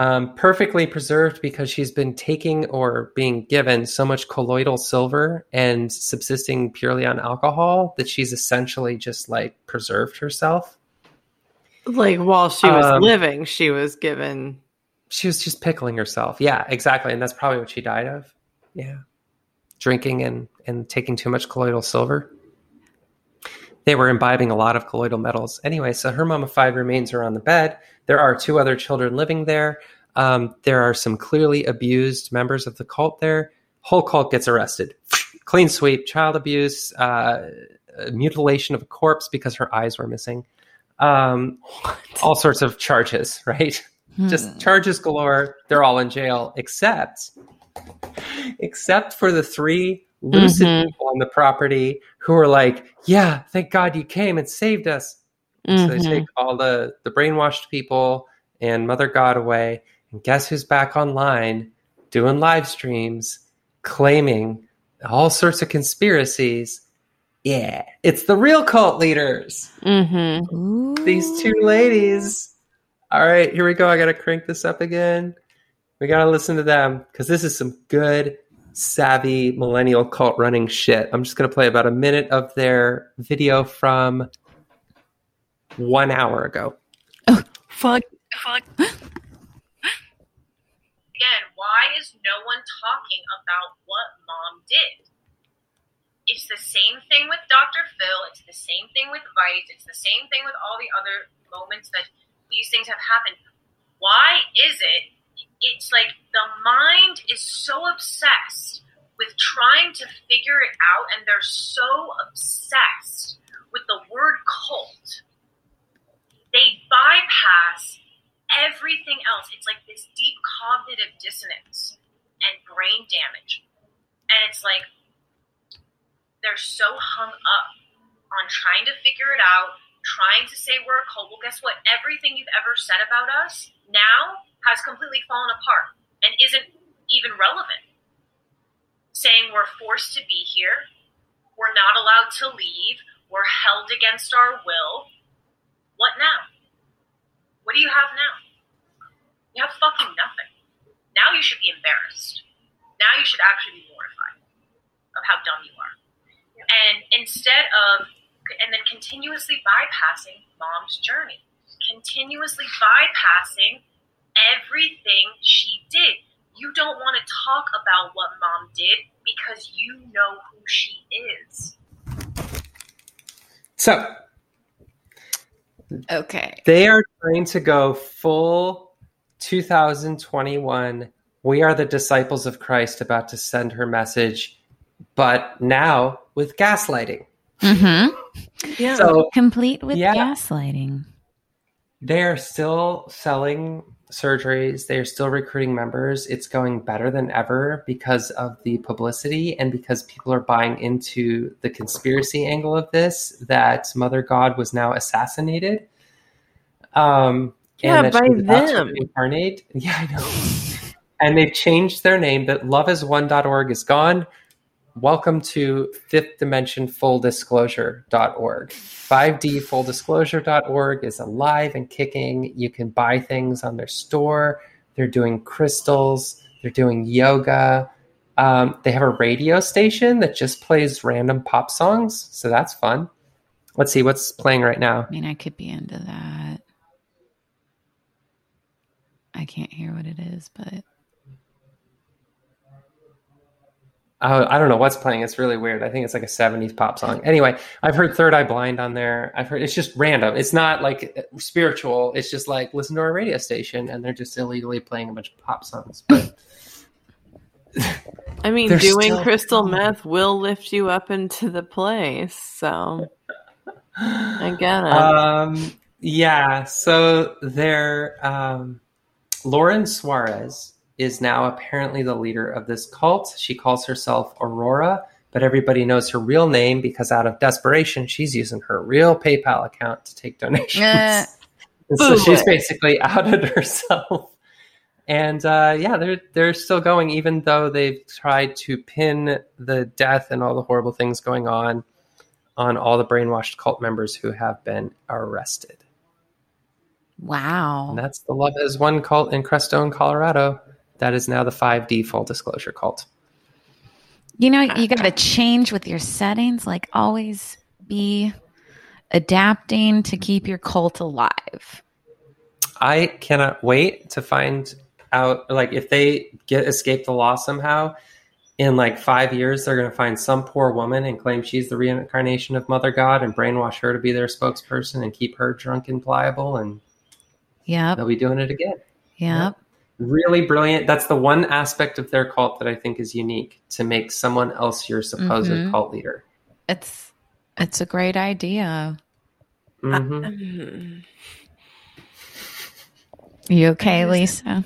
Um, perfectly preserved because she's been taking or being given so much colloidal silver and subsisting purely on alcohol that she's essentially just like preserved herself. Like while she was Um, living, she was given. She was just pickling herself. Yeah, exactly. And that's probably what she died of. Yeah. Drinking and, and taking too much colloidal silver. They were imbibing a lot of colloidal metals. Anyway, so her mummified remains are on the bed. There are two other children living there. Um, there are some clearly abused members of the cult there. Whole cult gets arrested. Clean sweep, child abuse, uh, mutilation of a corpse because her eyes were missing. Um, all sorts of charges, right? just Hmm. charges galore. They're all in jail, except except for the three lucid Mhm. people on the property who are like, "Yeah, thank God you came and saved us." So they take all the the brainwashed people and Mother God away, and guess who's back online doing live streams, claiming all sorts of conspiracies. Yeah, it's the real cult leaders Mhm. These two ladies. All right, here we go. I got to crank this up again. We got to listen to them because this is some good, savvy millennial cult running shit. I'm just going to play about a minute of their video from one hour ago. oh Fuck. Again, why is no one talking about what mom did? It's the same thing with Dr. Phil. It's the same thing with Vice. It's the same thing with all the other moments that these things have happened. Why is it? It's like the mind is so obsessed with trying to figure it out, and they're so obsessed with the word cult. They bypass everything else. It's like this deep cognitive dissonance and brain damage. And it's like they're so hung up on trying to figure it out, trying to say we're a cult. Well, guess what? Everything you've ever said about us now has completely fallen apart and isn't even relevant. Saying we're forced to be here, we're not allowed to leave, we're held against our will. What now? What do you have now? You have fucking nothing. Now you should be embarrassed. Now you should actually be mortified of how dumb you are. And instead of, and then continuously bypassing mom's journey, continuously bypassing everything she did. You don't want to talk about what mom did because you know who she is. So Okay. they are trying to go full 2021. We are the disciples of Christ about to send her message, but now with gaslighting. Mm-hmm. Yeah. So Complete with Yeah. gaslighting. they are still selling surgeries. They are still recruiting members. It's going better than ever because of the publicity and because people are buying into the conspiracy angle of this that Mother God was now assassinated. Um, Yeah, by she was about to them. Incarnate. [laughs] Yeah, I know. and they've changed their name. That lovehaswon.org is gone. Welcome to fifth dimension full disclosure.org. 5D full disclosure.org is alive and kicking. You can buy things on their store. They're doing crystals, they're doing yoga. Um, they have a radio station that just plays random pop songs. So that's fun. Let's see what's playing right now. I mean, I could be into that. I can't hear what it is, but Oh, I don't know what's playing. It's really weird. I think it's like a 70s pop song. Anyway, I've heard Third Eye Blind on there. I've heard it's just random. It's not like spiritual. It's just like listen to our radio station and they're just illegally playing a bunch of pop songs. But [laughs] I mean, doing still- crystal meth will lift you up into the place. So I get it. um, yeah, so they're um, Lauren Suarez is now apparently the leader of this cult. She calls herself Aurora, but everybody knows her real name because out of desperation, she's using her real PayPal account to take donations. Uh, so she's basically [laughs] outed herself. And uh, yeah, they're they're still going, even though they've tried to pin the death and all the horrible things going on on all the brainwashed cult members who have been arrested. wow. And that's the Love Has Won cult in Crestone, Colorado. That is now the 5D full disclosure cult. You know, you got to change with your settings. Like, always be adapting to keep your cult alive. I cannot wait to find out like if they get escape the law somehow in like five years they're going to find some poor woman and claim she's the reincarnation of mother god and brainwash her to be their spokesperson and keep her drunk and pliable and yeah they'll be doing it again Yep. Really brilliant that's the one aspect of their cult that i think is unique to make someone else your supposed Mhm. cult leader It's it's a great idea. Mhm. Mm. [laughs] You okay, Lisa?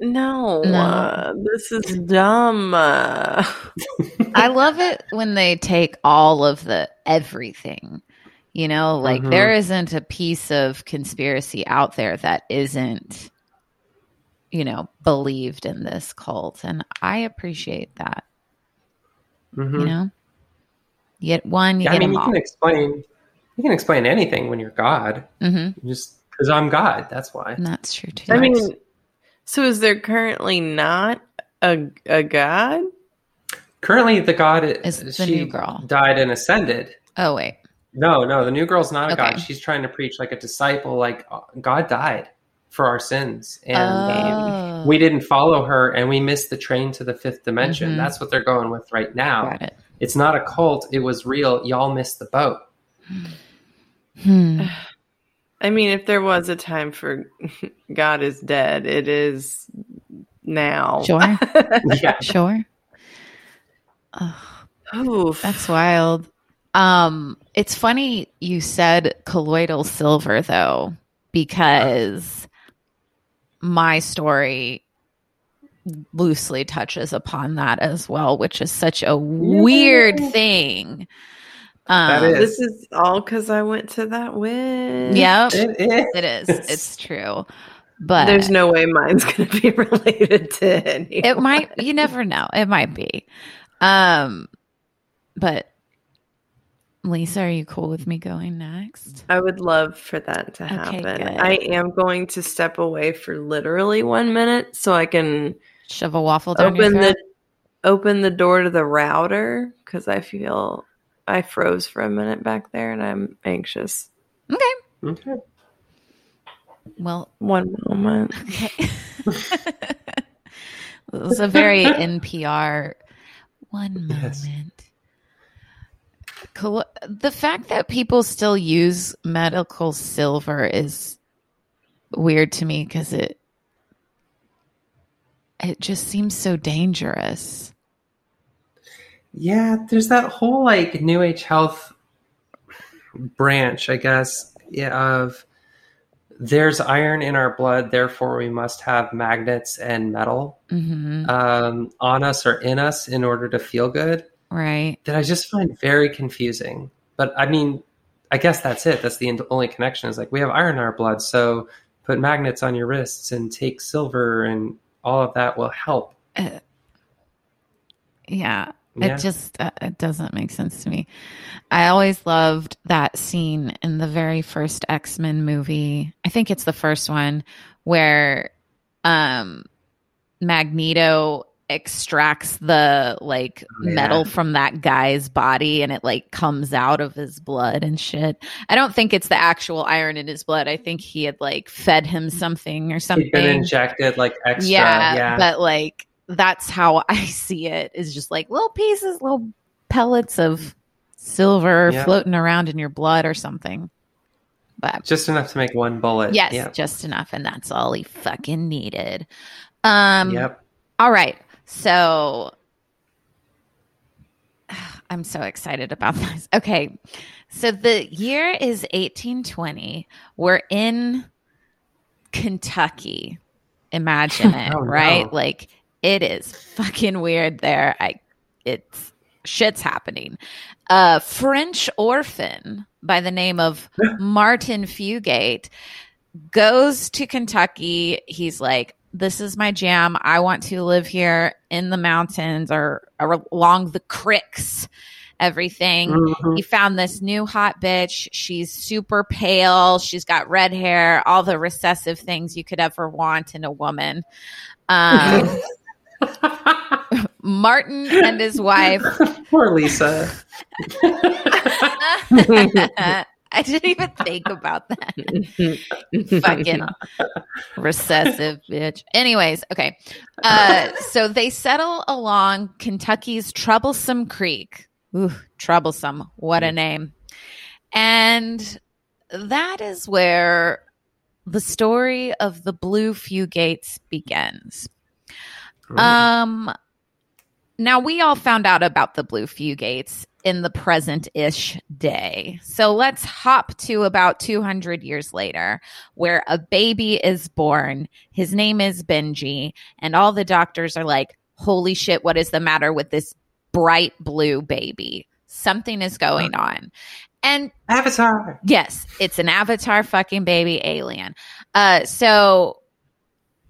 No, No. uh, this is dumb. Uh, [laughs] I love it when they take all of the everything. You know, like Mhm. there isn't a piece of conspiracy out there that isn't, you know, believed in this cult. And I appreciate that. Mhm. You know, you get one, you Yeah, I mean them you all. can explain you can explain anything when you're god hmm just because i'm god that's why And that's true too. I Nice. mean, so is there currently not a a god? Currently, the god Is the she new girl. died and ascended. oh wait, No, no, the new girl's not a Okay. god. She's trying to preach like a disciple. Like uh, God died for our sins, and um, oh, we didn't follow her, and we missed the train to the fifth dimension. Mhm. That's what they're going with right now. got it. It's not a cult. It was real. Y'all missed the boat. Hmm. [sighs] I mean, if there was a time for [laughs] God is dead, it is now. Sure, [laughs] Yeah, sure. oh, Oof. That's wild. Um, it's funny you said colloidal silver though, because my story loosely touches upon that as well, which is such a weird thing. Um, That is. This is all because I went to that witch. Yep, [laughs] it is. it is. It's true, but There's no way mine's going to be [laughs] related to any. it might. You never know. It might be. Um, but Lisa, are you cool with me going next? I would love for that to happen. good. I am going to step away for literally one minute so I can Shove a waffle down your open throat? the open the door to the router because I feel I froze for a minute back there and I'm anxious. Okay. Okay. Well, One moment. okay. [laughs] it was a very [laughs] NPR one moment. Cool. The fact that people still use medical silver is weird to me because it it just seems so dangerous. Yeah, there's that whole like New Age health branch, I guess, yeah, of there's iron in our blood, therefore we must have magnets and metal hmm um, on us or in us in order to feel good. Right. That I just find very confusing. But I mean, I guess that's it. That's the only connection. Is like we have iron in our blood, so put magnets on your wrists and take silver, and all of that will help. Uh, yeah. Yeah. It just uh, it doesn't make sense to me. I always loved that scene in the very first X-Men movie. I think it's the first one where um Magneto extracts the like Oh, yeah. metal from that guy's body and it like comes out of his blood and shit. I don't think it's the actual iron in his blood. I think he had like fed him something or something injected like extra. yeah, Yeah, but like that's how [laughs] I see it is just like little pieces, little pellets of silver Yeah. floating around in your blood or something. But just enough to make one bullet. yes, just enough, and that's all he fucking needed. Um yep. all right. So [sighs] I'm so excited about [laughs] this. Okay. So the year is 1820. We're in Kentucky imagine [laughs] it, Oh, no. right? Like it is fucking weird there. I it's shit's happening. A French orphan by the name of [laughs] Martin Fugate goes to Kentucky. He's like, this is my jam. I want to live here in the mountains or, or along the cricks, everything. Mhm. He found this new hot bitch. She's super pale. She's got red hair, all the recessive things you could ever want in a woman. Um, [laughs] Martin and his wife. Poor Lisa. [laughs] [laughs] I didn't even think about that. [laughs] Fucking recessive bitch. Anyways, okay. Uh, so they settle along Kentucky's Troublesome Creek. Ooh, troublesome. What a name. And that is where the story of the Blue Fugates begins. Um, now we all found out about the Blue Fugates in the present ish day. So let's hop to about 200 years later, where a baby is born. His name is Benji, and all the doctors are like, Holy shit, what is the matter with this bright blue baby? Something is going on. And Avatar. Yes, it's an avatar fucking baby alien. Uh so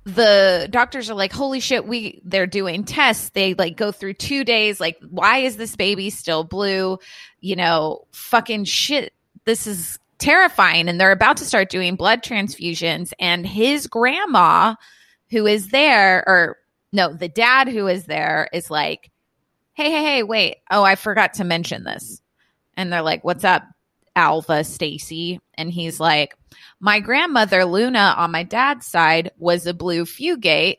the doctors are like, holy shit, we they're doing tests. They like go through two days, like, why is this baby still blue? You know, fucking shit. This is terrifying. And they're about to start doing blood transfusions. And his grandma, who is there, or no, the dad who is there is like, hey, hey, hey, wait. Oh, I forgot to mention this. And they're like, what's up, Alva Stacy? And he's like, my grandmother Luna on my dad's side was a blue fugate.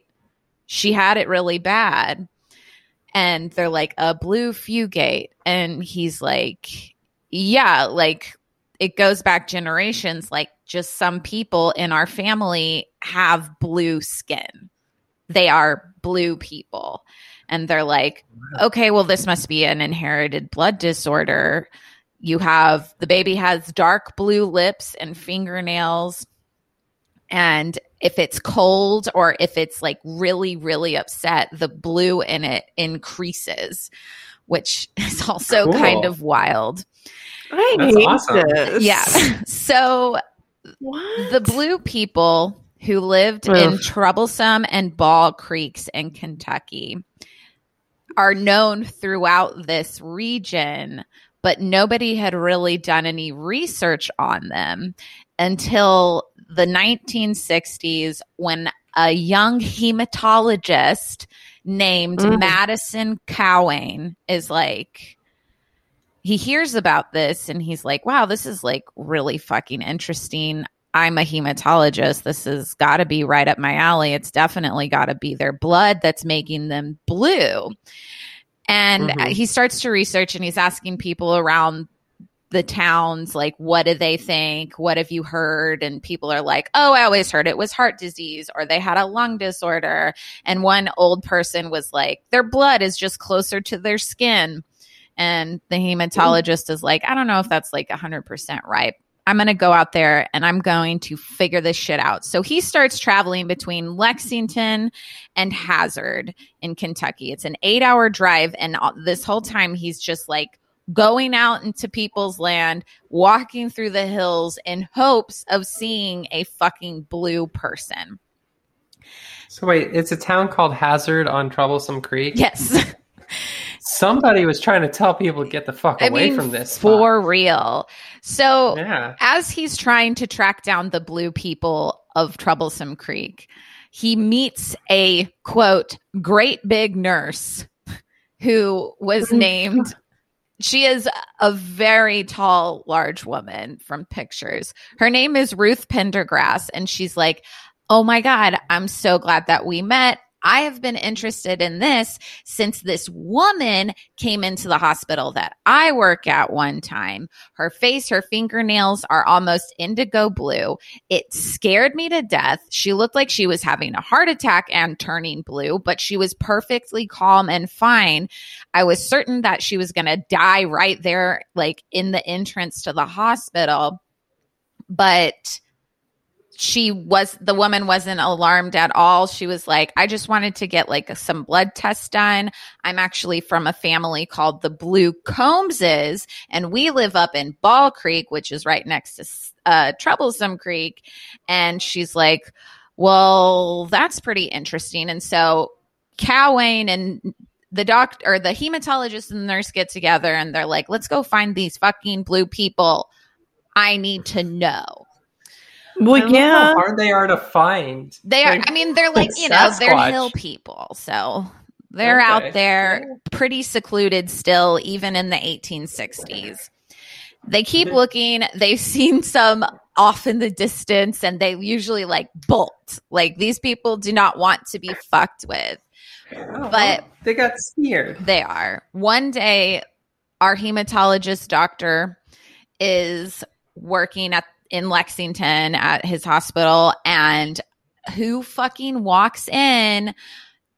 She had it really bad. And they're like, a blue fugate. And he's like, yeah, like it goes back generations. Like just some people in our family have blue skin. They are blue people. And they're like, okay, well, this must be an inherited blood disorder. You have the baby has dark blue lips and fingernails. And if it's cold or if it's like really, really upset, the blue in it increases, which [laughs] is also Cool. kind of wild. I That's hate awesome. this. Yeah. [laughs] So What? the blue people who lived in troublesome and ball creeks in Kentucky are known throughout this region, but nobody had really done any research on them until the 1960s when a young hematologist named Mm. Madison Cawein is like, he hears about this and he's like, wow, this is like really fucking interesting. I'm a hematologist. This has got to be right up my alley. It's definitely got to be their blood that's making them blue. And Mhm. he starts to research and he's asking people around the towns, like, what do they think? What have you heard? And people are like, oh, I always heard it was heart disease or they had a lung disorder. And one old person was like, their blood is just closer to their skin. And the hematologist is like, I don't know if that's like 100% right. I'm going to go out there and I'm going to figure this shit out. So he starts traveling between Lexington and Hazard in Kentucky. It's an eight hour drive. And all- this whole time, he's just like going out into people's land, walking through the hills in hopes of seeing a fucking blue person. So wait, it's a town called Hazard on Troublesome Creek. Yes. [laughs] Somebody was trying to tell people to get the fuck I away mean, from this. spot. for real. So yeah. as he's trying to track down the blue people of Troublesome Creek, he meets a quote, great big nurse who was [laughs] named. She is a very tall, large woman from pictures. Her name is Ruth Pendergrass, and she's like, Oh my God, I'm so glad that we met. I have been interested in this since this woman came into the hospital that I work at one time. Her face, her fingernails are almost indigo blue. It scared me to death. She looked like she was having a heart attack and turning blue, but she was perfectly calm and fine. I was certain that she was going to die right there, like in the entrance to the hospital. But she was the woman wasn't alarmed at all. She was like, I just wanted to get like some blood tests done. I'm actually from a family called the Blue Combses, and we live up in Ball Creek, which is right next to uh, Troublesome Creek. And she's like, Well, that's pretty interesting. And so Cawein and the doctor or the hematologist and the nurse get together and they're like, let's go find these fucking blue people. I need to know. I Well, love yeah. how hard they are to find. They are, Like, I mean, they're like, you know, they're hill people. So they're Okay. out there pretty secluded still, even in the 1860s. They keep looking. They've seen some off in the distance and they usually like bolt. Like these people do not want to be fucked with. Oh, But- they got scared. They are. One day, our hematologist doctor is working at in Lexington at his hospital, and who fucking walks in?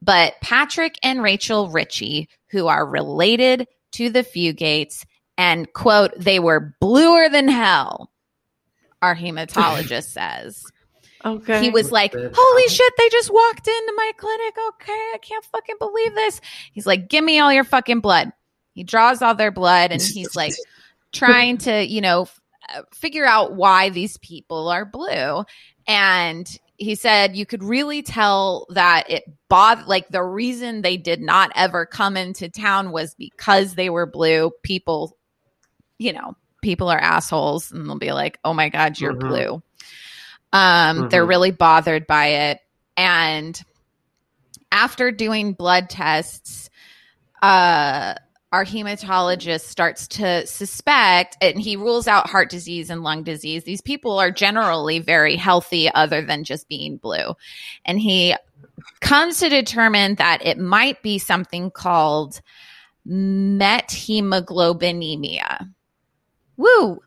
But Patrick and Rachel Ritchie, who are related to the Fugates, and quote, they were bluer than hell. Our hematologist [laughs] says. Okay. He was like, Holy shit, they just walked into my clinic. Okay, I can't fucking believe this. He's like, Give me all your fucking blood. He draws all their blood and [laughs] he's like trying to, you know, f- figure out why these people are blue. And he said you could really tell that it bothered, like the reason they did not ever come into town was because they were blue. People, you know, people are assholes and they'll be like, oh my God, you're Mhm. blue. Um, They're Mhm. really bothered by it. And after doing blood tests, uh, our hematologist starts to suspect, and he rules out heart disease and lung disease. These people are generally very healthy, other than just being blue. And he comes to determine that it might be something called methemoglobinemia. Woo!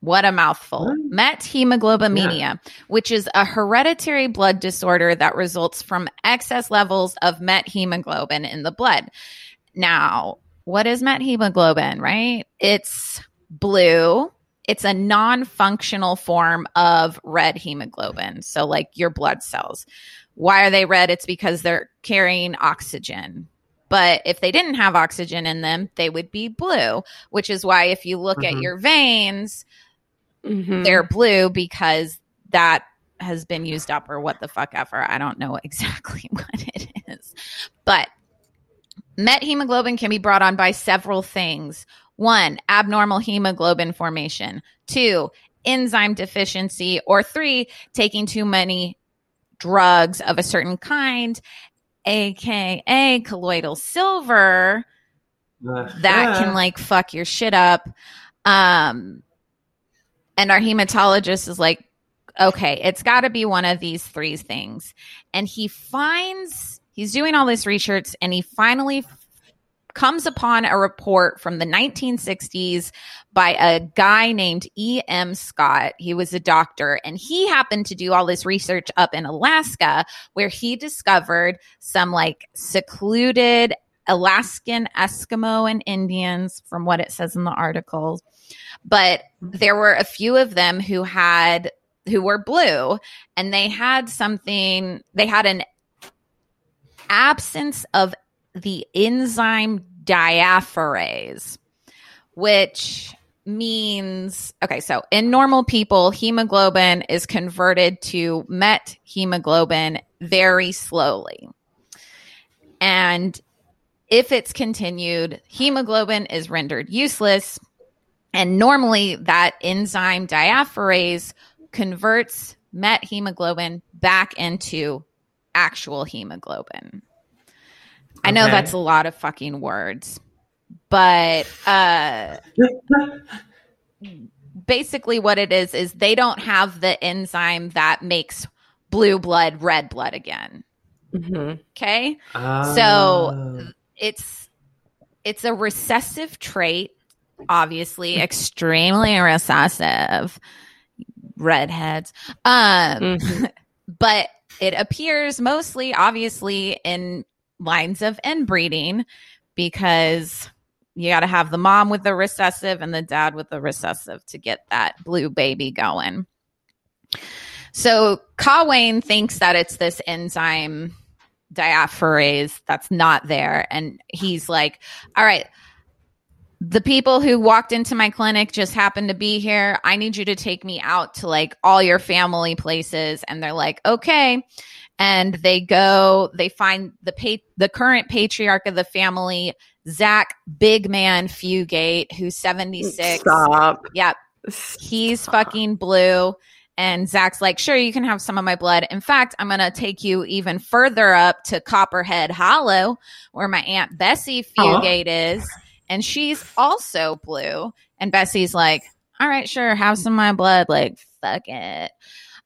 What a mouthful. What? Methemoglobinemia, which is a hereditary blood disorder that results from excess levels of methemoglobin in the blood. Now, what is methemoglobin, right? It's blue. It's a non functional form of red hemoglobin. So, like your blood cells. Why are they red? It's because they're carrying oxygen. But if they didn't have oxygen in them, they would be blue, which is why if you look at Mhm. your veins, Mhm. they're blue because that has been used up or what the fuck ever. I don't know [laughs] exactly what it is. But methemoglobin can be brought on by several things. One, abnormal hemoglobin formation. Two, enzyme deficiency. Or three, taking too many drugs of a certain kind, aka colloidal silver Uh, that yeah. can like fuck your shit up. Um, and our hematologist is like, okay, it's got to be one of these three things. And he finds, he's doing all this research and he finally comes upon a report from the 1960s by a guy named E.M. Scott. He was a doctor and he happened to do all this research up in Alaska where he discovered some like secluded Alaskan Eskimo and Indians, from what it says in the article. But there were a few of them who had who were blue, and they had something. They had an absence of the enzyme diaphorase, which means okay. So in normal people, hemoglobin is converted to met hemoglobin very slowly, and if it's continued, hemoglobin is rendered useless. And normally that enzyme diaphorase converts met hemoglobin back into actual hemoglobin. I know that's a lot of fucking words, but uh, [laughs] basically what it is is they don't have the enzyme that makes blue blood red blood again. Mhm. Okay? Ah. So it's it's a recessive trait obviously extremely recessive redheads um Mhm. [laughs] but it appears mostly obviously in lines of inbreeding because you got to have the mom with the recessive and the dad with the recessive to get that blue baby going So Cawein thinks that it's this enzyme diaphorase that's not there. And he's like, all right, the people who walked into my clinic just happened to be here. I need you to take me out to like all your family places. And they're like, okay. And they go, they find the pa- the current patriarch of the family, Zach Big Man Fugate, who's 76. Stop. Yep. He's fucking blue. And Zach's like, sure, you can have some of my blood. In fact, I'm going to take you even further up to Copperhead Hollow, where my Aunt Bessie Fugate is. And she's also blue. And Bessie's like, all right, sure, have some of my blood. Like, fuck it.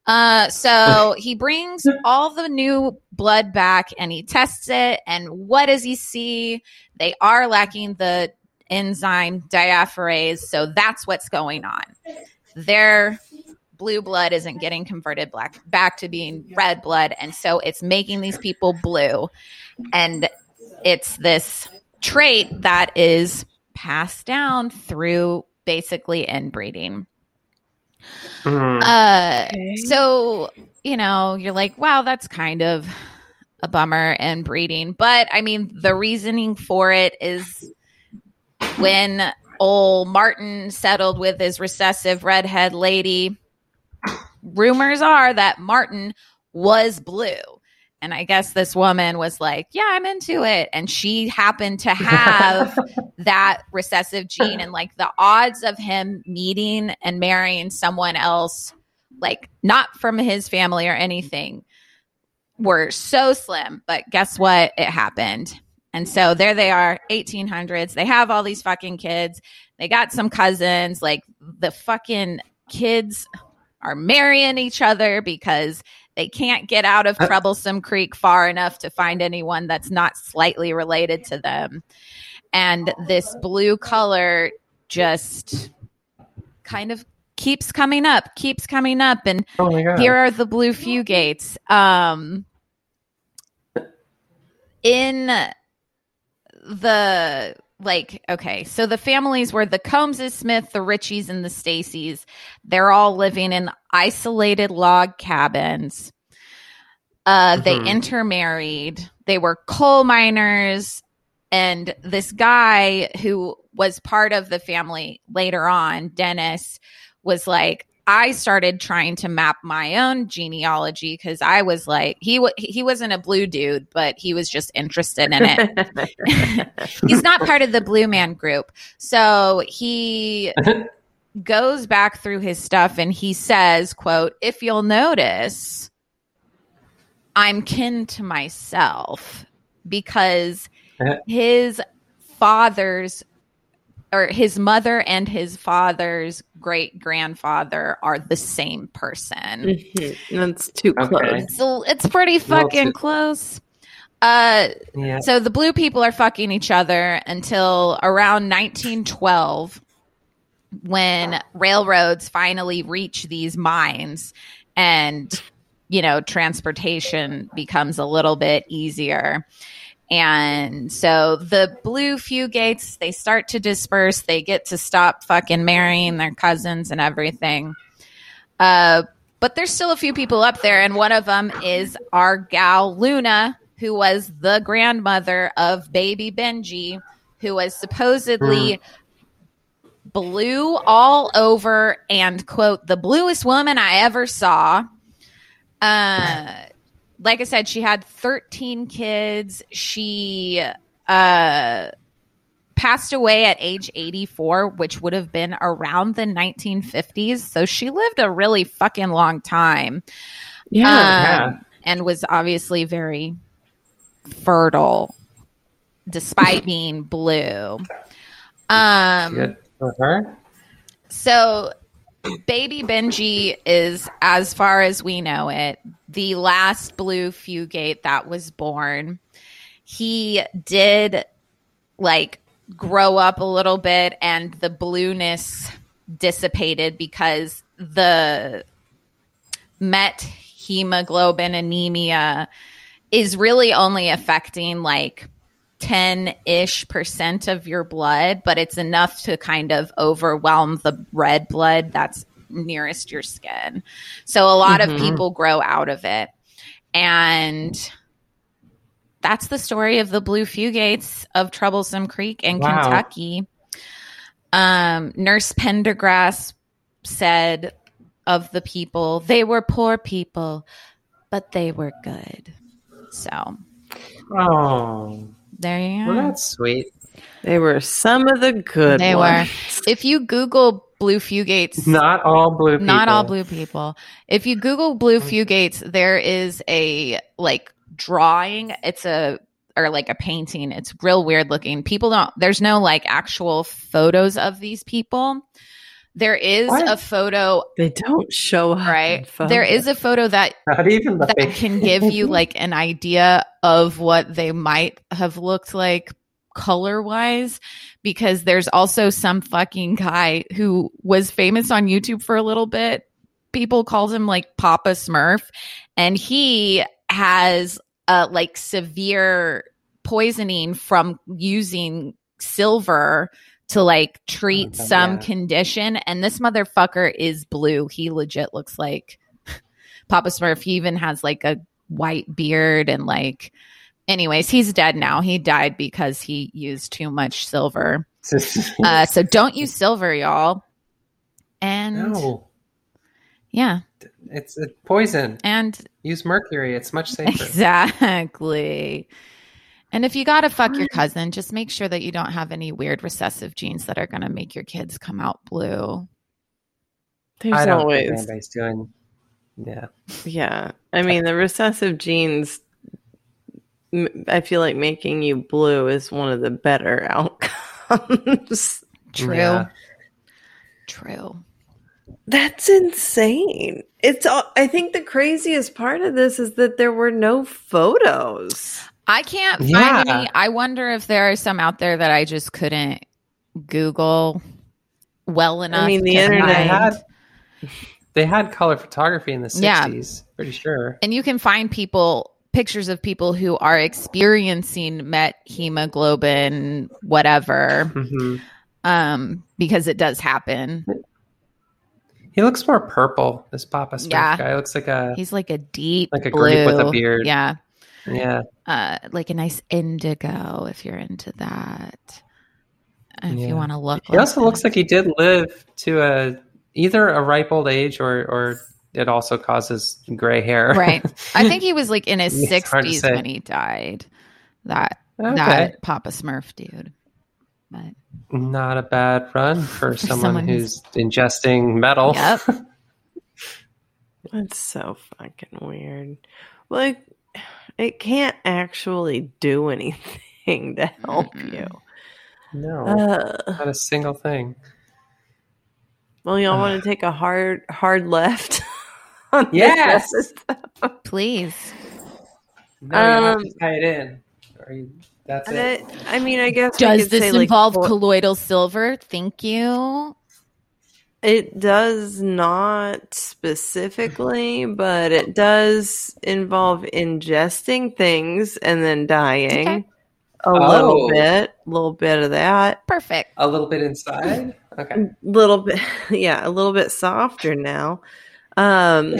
Uh, so [laughs] he brings all the new blood back and he tests it. And what does he see? They are lacking the enzyme diaphorase. So that's what's going on. Their blue blood isn't getting converted black back to being red blood. And so it's making these people blue. And it's this trait that is passed down through basically inbreeding. Mhm. Uh, Okay. so you know, you're like, wow, that's kind of a bummer and breeding. But I mean, the reasoning for it is when old Martin settled with his recessive redhead lady, rumors are that Martin was blue. And I guess this woman was like, yeah, I'm into it. And she happened to have [laughs] that recessive gene. And like the odds of him meeting and marrying someone else, like not from his family or anything, were so slim. But guess what? It happened. And so there they are, 1800s. They have all these fucking kids. They got some cousins. Like the fucking kids are marrying each other because they can't get out of Uh- Troublesome Creek far enough to find anyone that's not slightly related to them. And this blue color just kind of keeps coming up, keeps coming up. And oh here are the blue fugates. Um, in the like, okay, so the families were the Combses, Smith, the Richies, and the Stacys. They're all living in isolated log cabins. Uh, They Mhm. intermarried. They were coal miners. And this guy who was part of the family later on, Dennis, was like, I started trying to map my own genealogy because I was like, he wa he wasn't a blue dude, but he was just interested in it. [laughs] He's not part of the Blue Man group, so he [laughs] goes back through his stuff and he says, "quote If you'll notice, I'm kin to myself because Uh. his father's." Or his mother and his father's great grandfather are the same person. Mhm. That's too Okay. close. So it's pretty fucking to- close. Uh, yeah. so the blue people are fucking each other until around 1912 when railroads finally reach these mines and you know transportation becomes a little bit easier and so the blue fugates they start to disperse. They get to stop fucking marrying their cousins and everything. Uh but there's still a few people up there and one of them is our gal luna who was the grandmother of baby benji who was supposedly blue all over and quote the bluest woman i ever saw. Uh like i said she had 13 kids she uh passed away at age 84 which would have been around the 1950s so she lived a really fucking long time Yeah. Yeah. um, and was obviously very fertile despite being blue um Good for her. so, baby Benji is, as far as we know it, the last blue fugate that was born. He did like grow up a little bit, and the blueness dissipated because the methemoglobin anemia is really only affecting like 10 ish percent of your blood, but it's enough to kind of overwhelm the red blood that's nearest your skin. So a lot Mhm. of people grow out of it. And that's the story of the blue fugates of Troublesome Creek in Wow. Kentucky. Um, Nurse Pendergrass said of the people, they were poor people, but they were good. So Oh, there you well, that's sweet. They were some of the good They ones. If you Google blue fugates, Not all blue. People. not all blue people. If you Google blue fugates, there is a like drawing. It's a or like a painting. It's real weird looking. People don't. There's no like actual photos of these people. There is What? a photo, They don't show up. in right? There is a photo that [laughs] Not even the that can give you [laughs] like an idea of what they might have looked like color wise because there's also some fucking guy who was famous on YouTube for a little bit. People called him like Papa Smurf and he has uh like severe poisoning from using silver to like treat Oh, some yeah. condition and this motherfucker is blue. He legit looks like Papa Smurf. He even has like a white beard and like anyways, he's dead now. He died because he used too much silver. [laughs] Uh so don't use silver, y'all. And no, yeah. it's a poison. And Use mercury. It's much safer. [laughs] exactly. And if you got to fuck your cousin, just make sure that you don't have any weird recessive genes that are going to make your kids come out blue. There's I don't always. think anybody's doing. Yeah. Yeah. I mean, the recessive genes, I feel like making you blue is one of the better [laughs] outcomes. True. Yeah. True. That's insane. It's all, I think the craziest part of this is that there were no photos. I can't find Yeah. any. I wonder if there are some out there that I just couldn't Google well enough. I mean, the internet They had, they had color photography in the Yeah. 60s, pretty sure. and you can find people pictures of people who are experiencing methemoglobin whatever hmm um because it does happen He looks more purple, this Papa Smurf Yeah. guy. Looks like a, he's like a deep Like a blue Greek with a beard. yeah yeah. uh like a nice indigo if you're into that if Yeah. you want to look He also that. looks like he did live to a either a ripe old age or or it also causes gray hair. right i think he was like in [laughs] his It's hard to 60s when he died that okay. that papa smurf dude but Not a bad run [laughs] for someone, someone who's ingesting metal. yep [laughs] That's so fucking weird. Like, it can't actually do [laughs] anything to help Mm-mm. you. No, Uh, not a single thing. well, y'all want to take a hard, hard left? [laughs] on Yes! please No, you have Um, to tie it in. Or you, that's it. it- I mean, I guess Does this say, like, involve fo- colloidal silver? Thank you. It does not specifically, but it does involve ingesting things and then dying. Okay. A little Oh. bit, a little bit of that. Perfect. A little bit inside. Okay. A little bit [laughs] yeah a little bit softer now um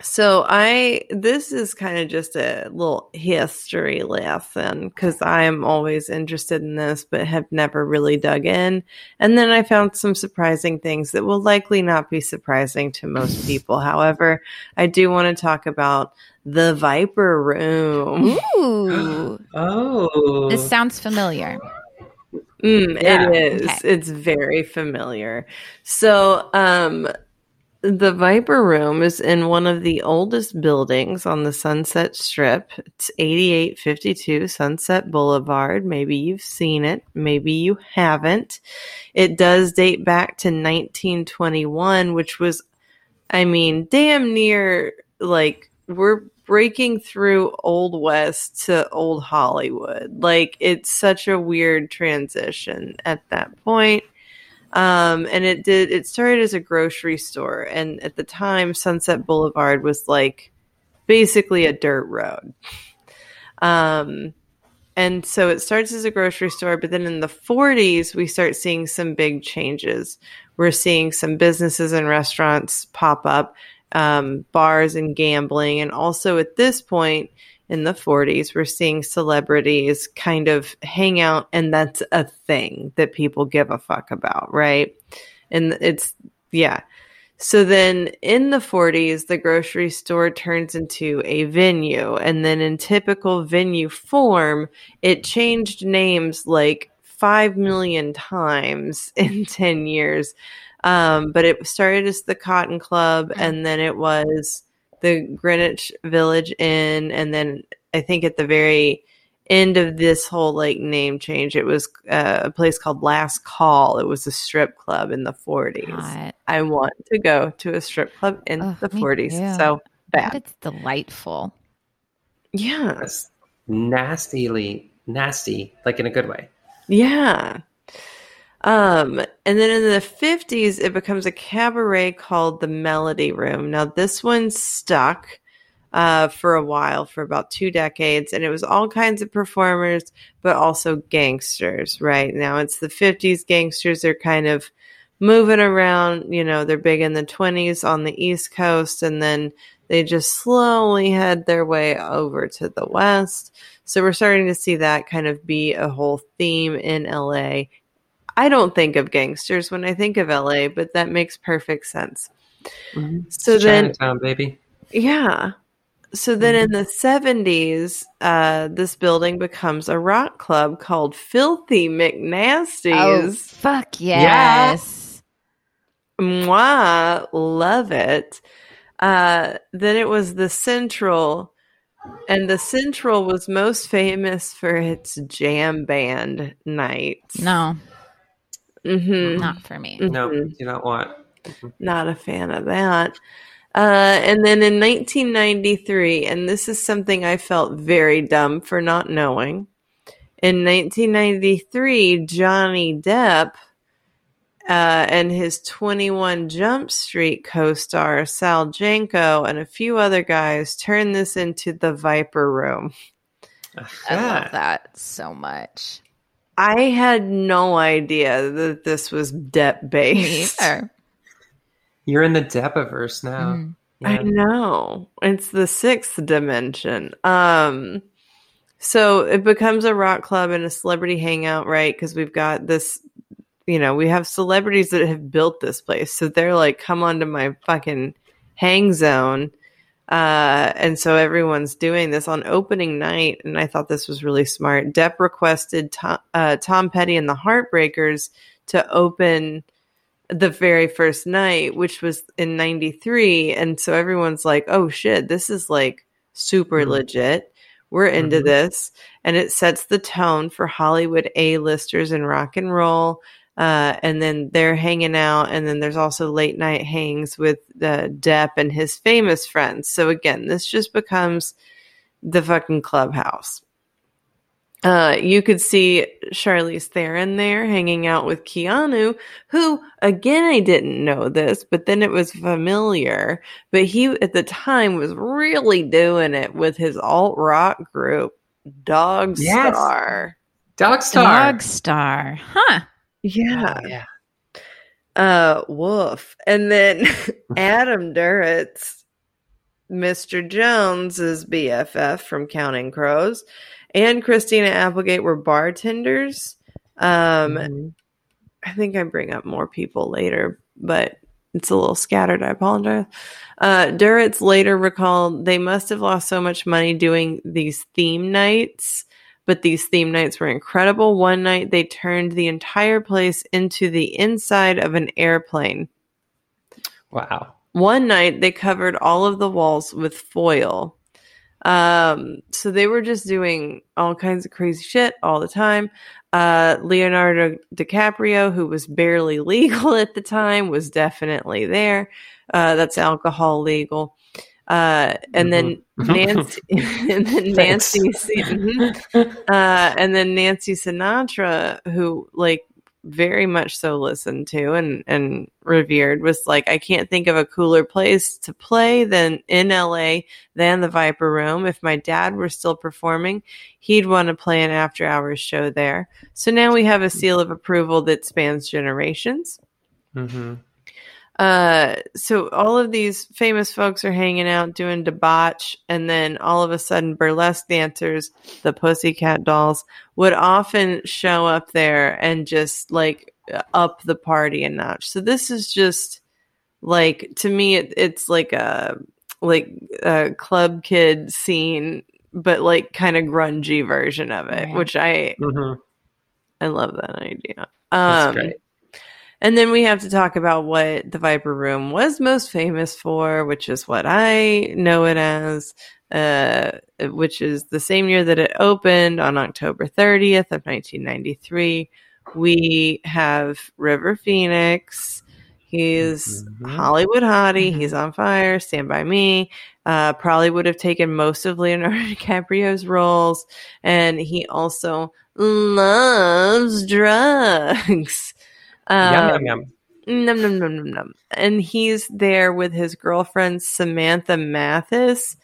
so i this is kind of just a little history lesson because i'm always interested in this but have never really dug in and then i found some surprising things that will likely not be surprising to most [laughs] people however i do want to talk about the viper room Ooh. [gasps] Oh. this sounds familiar. Mm, Yeah. It is. Okay. It's very familiar. So, um, the Viper Room is in one of the oldest buildings on the Sunset Strip. It's 8852 Sunset Boulevard. Maybe you've seen it, maybe you haven't. It does date back to 1921, which was, I mean, damn near like we're breaking through Old West to Old Hollywood. Like it's such a weird transition at that point. Um, and it did, it started as a grocery store. And at the time, Sunset Boulevard was like basically a dirt road. Um, and so it starts as a grocery store, but then in the 40s, we start seeing some big changes. We're seeing some businesses and restaurants pop up, um, bars and gambling. And also at this point in the 40s, we're seeing celebrities kind of hang out, and that's a thing that people give a fuck about, right? And it's, yeah. So then in the 40s, the grocery store turns into a venue. And then in typical venue form, it changed names like 5 million times [laughs] in 10 years. Um, but it started as the Cotton Club, and then it was the Greenwich Village Inn. And then I think at the very end of this whole like name change, it was uh, a place called Last Call. It was a strip club in the 40s. God. I want to go to a strip club in Ugh, the 40s. too. So But bad. it's delightful. Yeah. That's nastily nasty, like in a good way. Yeah. Um, and then in the 50s, it becomes a cabaret called the Melody Room. Now, this one stuck uh, for a while, for about two decades, and it was all kinds of performers, but also gangsters, right? Now, it's the 50s. Gangsters are kind of moving around, you know, they're big in the 20s on the East Coast, and then they just slowly head their way over to the West. So we're starting to see that kind of be a whole theme in LA. I don't think of gangsters when I think of LA, but that makes perfect sense. So It's then, Chinatown, baby. yeah. So then in the 70s, uh, this building becomes a rock club called Filthy Oh, McNasties. fuck yes. Mwah, love it. Uh, then it was the Central, and the Central was most famous for its jam band nights. No, hmm not for me. No, Mhm. do not want. Not a fan of that. Uh, and then in 1993, and this is something I felt very dumb for not knowing. In 1993, Johnny Depp uh, and his 21 Jump Street co star Sal Jenco and a few other guys turned this into the Viper Room. I love that so much. I had no idea that this was Depp Me based. You're in the Deppaverse now. Mm. I know. It's the sixth dimension. Um so it becomes a rock club and a celebrity hangout, right? Because we've got this, you know, we have celebrities that have built this place. So they're like, come onto my fucking hang zone. Uh, and so everyone's doing this on opening night. And I thought this was really smart. Depp requested Tom, uh, Tom Petty and the Heartbreakers to open the very first night, which was in 93. And so everyone's like, oh shit, this is like super Mhm. legit. We're into Mhm. this. And it sets the tone for Hollywood A-listers and rock and roll. Uh, and then they're hanging out. And then there's also late night hangs with uh, Depp and his famous friends. So again, this just becomes the fucking clubhouse. Uh, you could see Charlize Theron there hanging out with Keanu, who, again, I didn't know this, but then it was familiar. But he, at the time, was really doing it with his alt rock group, Dog Yes. Star. Dog Star. Dog star. Huh. Yeah. Oh, yeah. Uh, woof. And then [laughs] [laughs] Adam Duritz, Mr. Jones's BFF from Counting Crows, and Christina Applegate were bartenders. Um, Mhm. I think I bring up more people later, but it's a little scattered. I apologize. Uh, Duritz later recalled they must have lost so much money doing these theme nights, but these theme nights were incredible. One night they turned the entire place into the inside of an airplane. Wow. One night they covered all of the walls with foil. Um, so they were just doing all kinds of crazy shit all the time. Uh, Leonardo DiCaprio, who was barely [laughs] legal at the time, was definitely there. Uh, that's alcohol legal. Uh, and then [laughs] Nancy, [laughs] and then Nancy, mhm. [laughs] uh, and then Nancy Sinatra, who like very much so listened to and and revered was like I can't think of a cooler place to play than in LA than the Viper Room. If my dad were still performing, he'd want to play an after hours show there. So now we have a seal of approval that spans generations. hmm Uh, so all of these famous folks are hanging out doing debauch, and then all of a sudden, burlesque dancers, the Pussycat Dolls, would often show up there and just like up the party a notch. So this is just like to me, it, it's like a like a club kid scene, but like kind of grungy version of it, which I hmm I love that idea. That's Um, great. And then we have to talk about what the Viper Room was most famous for, which is what I know it as, uh, which is the same year that it opened on October 30th of 1993. We have River Phoenix. He's Mhm. Hollywood hottie. Mhm. He's on fire. Stand by me. Uh, probably would have taken most of Leonardo [laughs] DiCaprio's roles, and he also loves drugs. Yum Um, yum yum. Num, num, num, num, num. And he's there with his girlfriend, Samantha Mathis.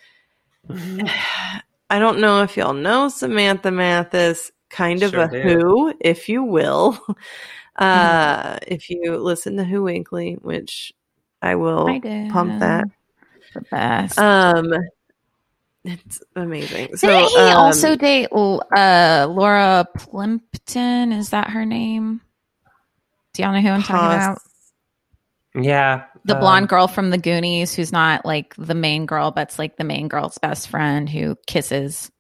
Mhm. [sighs] I don't know if y'all know Samantha Mathis, kind of Sure a do. Who, if you will. [laughs] Uh, if you listen to Who Weekly, which I will I pump that. The best. Um, it's amazing. So Didn't he um, also date uh, Laura Plimpton? Is that her name? Do y'all know who I'm talking about? Yeah. The um, blonde girl from the Goonies, who's not like the main girl, but's like the main girl's best friend who kisses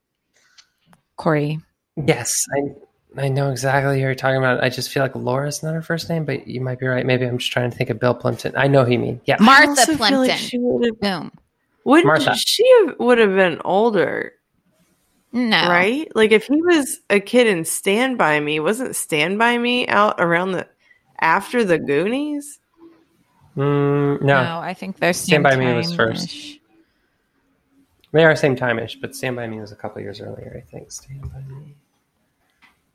Corey. Yes, I I know exactly who you're talking about. I just feel like Laura's not her first name, but you might be right. Maybe I'm just trying to think of Bill Plimpton. I know who you mean. Yeah. Martha also Plimpton. like she would have, Boom. wouldn't Martha. she have, would have been older, No. right? Like if he was a kid in Stand By Me, wasn't Stand By Me out around the after the Goonies? Mm, no, No, I think they're same. Stand By Me was first. they are same time-ish, but Stand By Me was a couple years earlier, I think. Stand By Me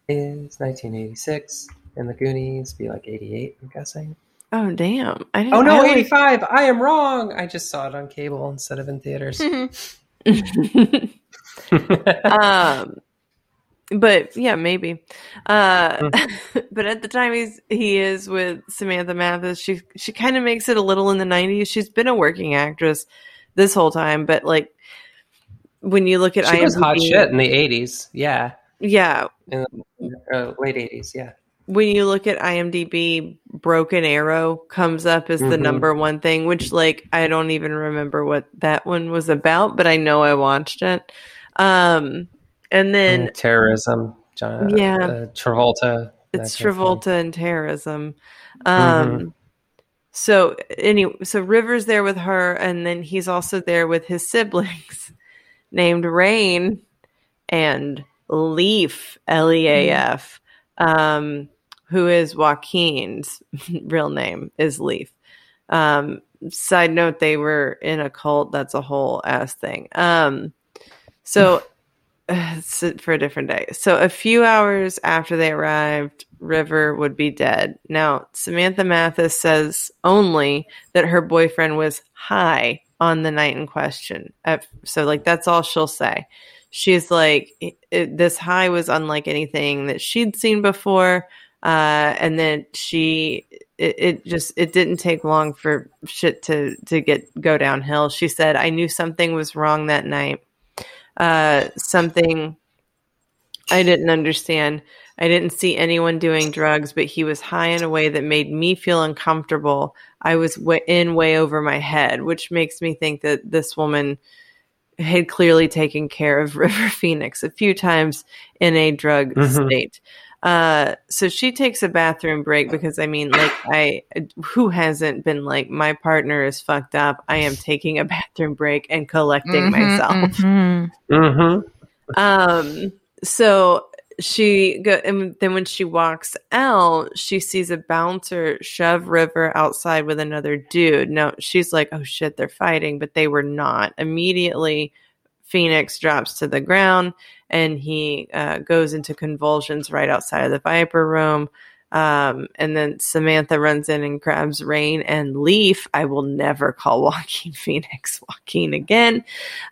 is 1986, and The Goonies be like 88, I'm guessing. Oh damn! I didn't. Oh no, I 85! I am wrong! I just saw it on cable instead of in theaters. [laughs] [laughs] [laughs] um but yeah maybe uh [laughs] but at the time he's he is with samantha mathis she she kind of makes it a little in the 90s she's been a working actress this whole time but like when you look at she was hot shit in the 80s. Yeah. yeah In the uh, late 80s, yeah. when you look at imdb broken arrow comes up as the Mhm. number one thing which like i don't even remember what that one was about but i know i watched it um and then And terrorism. John, Yeah. uh, Travolta. it's that kind of thing. Travolta and terrorism. Um, Mhm. So anyway, so Rivers there with her, and then he's also there with his siblings, [laughs] named Rain and Leaf L E A F, um, who is Joaquin's [laughs] real name is Leaf. Um, side note: they were in a cult. That's a whole ass thing. Um, so [sighs] for a different day. So a few hours after they arrived, River would be dead. Now, Samantha Mathis says only that her boyfriend was high on the night in question. So, like, that's all she'll say. She's like, it, it- this high was unlike anything that she'd seen before. Uh, and then she, it, it just, it didn't take long for shit to, to get, go downhill. She said, I knew something was wrong that night uh, something I didn't understand. I didn't see anyone doing drugs, but he was high in a way that made me feel uncomfortable. I was w- in way over my head, which makes me think that this woman had clearly taken care of [laughs] River Phoenix a few times in a drug Mhm. state. Uh, so she takes a bathroom break because I mean, like, I who hasn't been like, my partner is fucked up. I am taking a [laughs] bathroom break and collecting Mhm, myself. mhm. Mm-hmm. Um, so she go, and then when she walks out, she sees a bouncer shove River outside with another dude. Now she's like, "Oh shit, they're fighting," but they were not. Immediately, Phoenix drops to the ground, and he uh, goes into convulsions right outside of the Viper room. Um, and then Samantha runs in and grabs Rain and Leaf. I will never call [laughs] Joaquin Phoenix Joaquin again.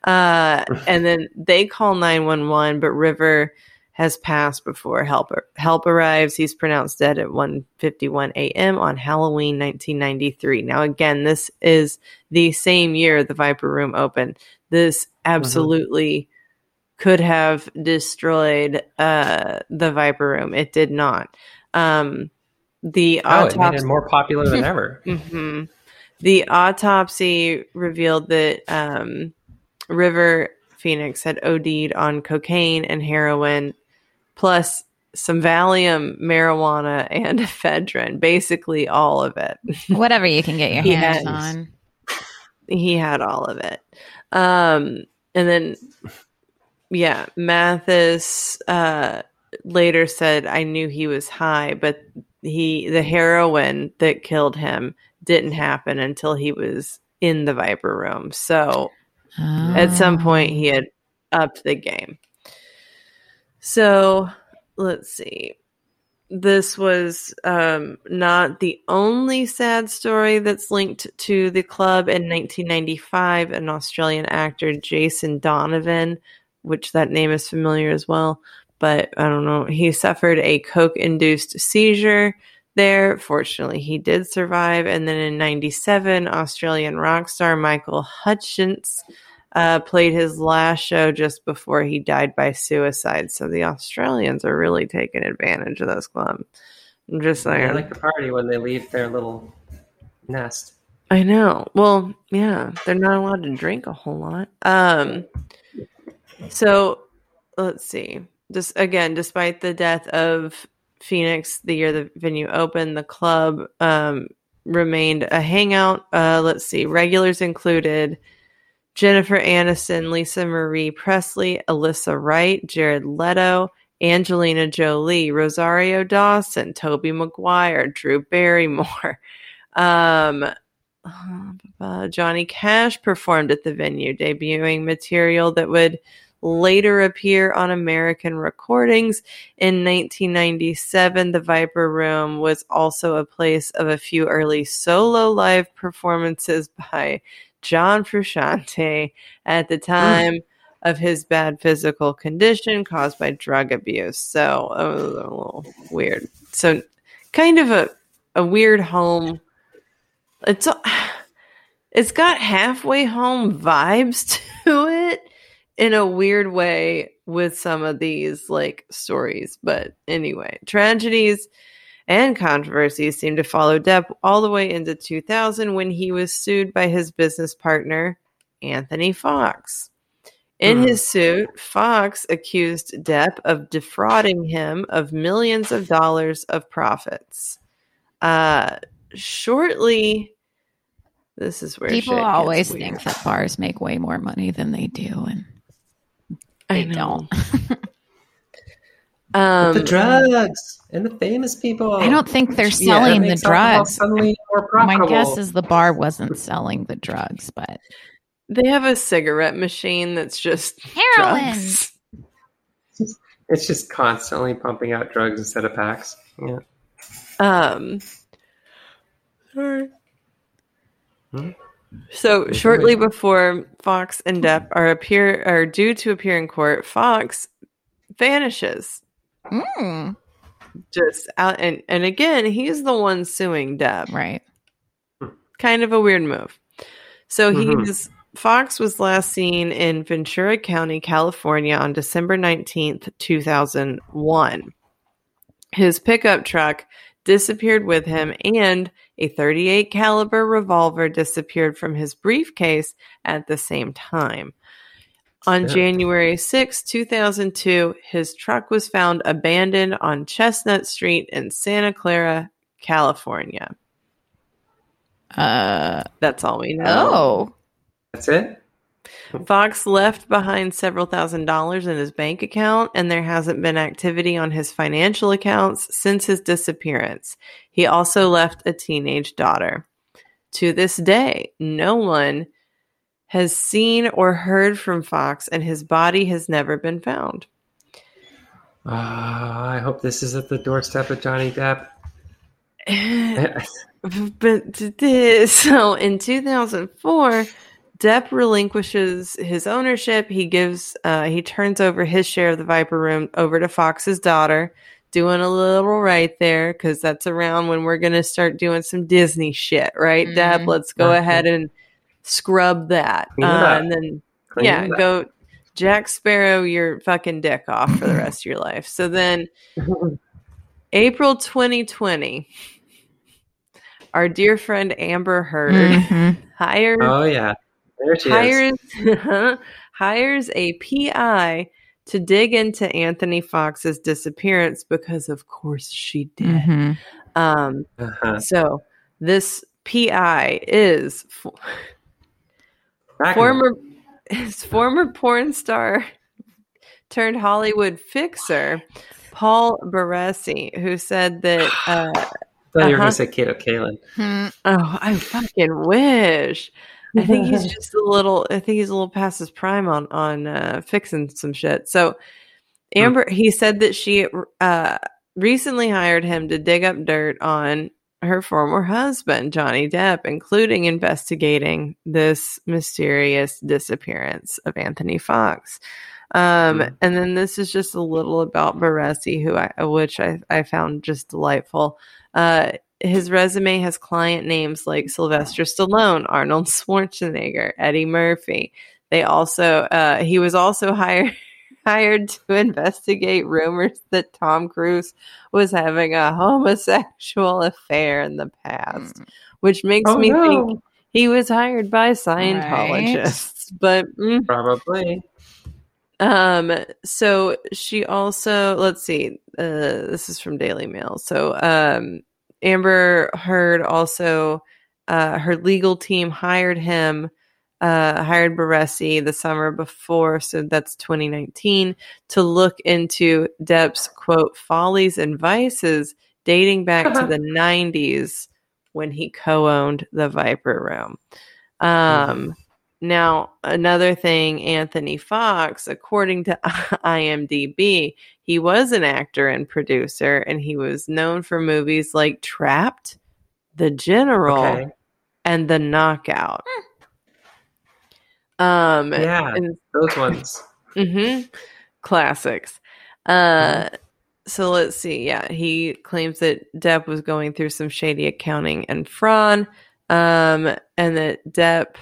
Uh, and then they call 911, but River has passed before help help arrives. He's pronounced dead at 1:51 a.m. on Halloween 1993. Now again, this is the same year the Viper Room opened. This absolutely could have destroyed uh, the Viper Room. It did not. Um, the Oh, autopsy. it more popular than [laughs] ever. hmm The autopsy revealed that um, River Phoenix had OD'd on cocaine and heroin, plus some Valium, marijuana, and [laughs] ephedrine. Basically, all of it. [laughs] Whatever you can get your hands on. he had all of it. Um, and then, yeah, Mathis uh, later said, "I knew he was high, but he the heroin that killed him didn't happen until he was in the Viper room. So at some point, he had upped the game. So let's see." this was um, not the only sad story that's linked to the club. In 1995, an Australian actor, Jason Donovan, which that name is familiar as well, but I don't know, he suffered a coke induced seizure there. Fortunately, he did survive. And then in 97, Australian rock star Michael Hutchence uh, played his last show just before he died by suicide. So the Australians are really taking advantage of this club. I'm just They saying. like to party when they leave their little nest. I know. Well, yeah, they're not allowed to drink a whole lot. Um, so let's see. Just again, despite the death of Phoenix the year the venue opened, the club um, remained a hangout. Uh, let's see. Regulars included Jennifer Aniston, Lisa Marie Presley, Alyssa Wright, Jared Leto, Angelina Jolie, Rosario Dawson, Tobey Maguire, Drew Barrymore. [laughs] Um, uh, Johnny Cash performed at the venue, debuting material that would later appear on American recordings. In 1997, the Viper Room was also a place of a few early solo live performances [laughs] by John Frusciante at the mm. time of his bad physical condition caused by drug abuse. So oh, it was a little weird. So kind of a, a weird home. It's [sighs] it's got halfway home vibes [laughs] to it in a weird way with some of these like stories. But anyway, tragedies and controversies seemed to follow Depp all the way into 2000 when he was sued by his business partner, Anthony Fox. In Hmm. his suit, Fox accused Depp of defrauding him of millions of dollars of profits. Uh, shortly, this is where People always think that bars make way more money than they do, and I they know. don't. [laughs] Um, the drugs and the famous people. I don't think they're selling that the drugs. Suddenly more My guess is the bar wasn't selling the drugs, but they have a cigarette machine that's just Heroin. drugs. [laughs] it's just constantly pumping out drugs instead of packs. Yeah. Um, sorry. Hmm? So shortly before Fox and Depp are appear are due to appear in court, Fox vanishes Mm, just out, and and again he's the one suing Depp. right. kind of a weird move. So Mhm. he's Fox was last seen in Ventura County, California on December 19th, 2001. His pickup truck disappeared with him and a 38 caliber revolver disappeared from his briefcase at the same time. On Yeah. January 6, 2002, his truck was found abandoned on Chestnut Street in Santa Clara, California. Uh That's all we know. oh. That's it. Fox left behind several thousand dollars in his bank account, and there hasn't been activity on his financial accounts since his disappearance. He also left a teenage daughter. To this day, no one has seen or heard from Fox, and his body has never been found. Ah, I hope this is at the doorstep of Johnny Depp. [laughs] but this, [laughs] so in 2004, Depp relinquishes his ownership. He gives, uh, he turns over his share of the Viper Room over to Fox's daughter, doing a little right there because that's around when we're going to start doing some Disney shit, right, Depp? Mhm. Let's go ahead and scrub that. Clean Uh, and then Clean yeah, it up. go Jack Sparrow your fucking dick off for the rest of your life. So then [laughs] April 2020, our dear friend Amber Heard Mhm. hires oh yeah, there she is. hires [laughs] hires a PI to dig into Anthony Fox's disappearance because of course she did. Mhm. Um Uh-huh. so this PI is fo- Back former his former porn star turned Hollywood fixer Paul Barresi, who said that [sighs] uh, I thought you were uh-huh. going to say Kato Kaelin. Hmm. oh I fucking wish. I think he's [laughs] just a little I think he's a little past his prime on on uh, fixing some shit. So Amber he said that she uh, recently hired him to dig up dirt on her former husband, Johnny Depp, including investigating this mysterious disappearance of Anthony Fox. Um, Mhm. And then this is just a little about Barresi, who I, which I, I found just delightful. Uh, his resume has client names like Sylvester Stallone, Arnold [laughs] Schwarzenegger, Eddie Murphy. They also, uh, he was also hired hired to investigate rumors that Tom Cruise was having a homosexual affair in the past, which makes Oh, me no. think he was hired by Scientologists. But mm, Probably. um, so she also let's see, uh, this is from Daily Mail. So um, Amber Heard also uh, her legal team hired him, uh, hired Barresi the summer before, so that's 2019, to look into Depp's quote follies and vices dating back to the 90s when he co-owned the Viper Room. Um, now, another thing, Anthony Fox, according to [laughs] IMDb, he was an actor and producer, and he was known for movies like Trapped, The General, Okay. and The Knockout. Um, Yeah, and those ones. Mm hmm Classics. Uh, so let's see. Yeah, he claims that Depp was going through some shady accounting and fraud, um, and that Depp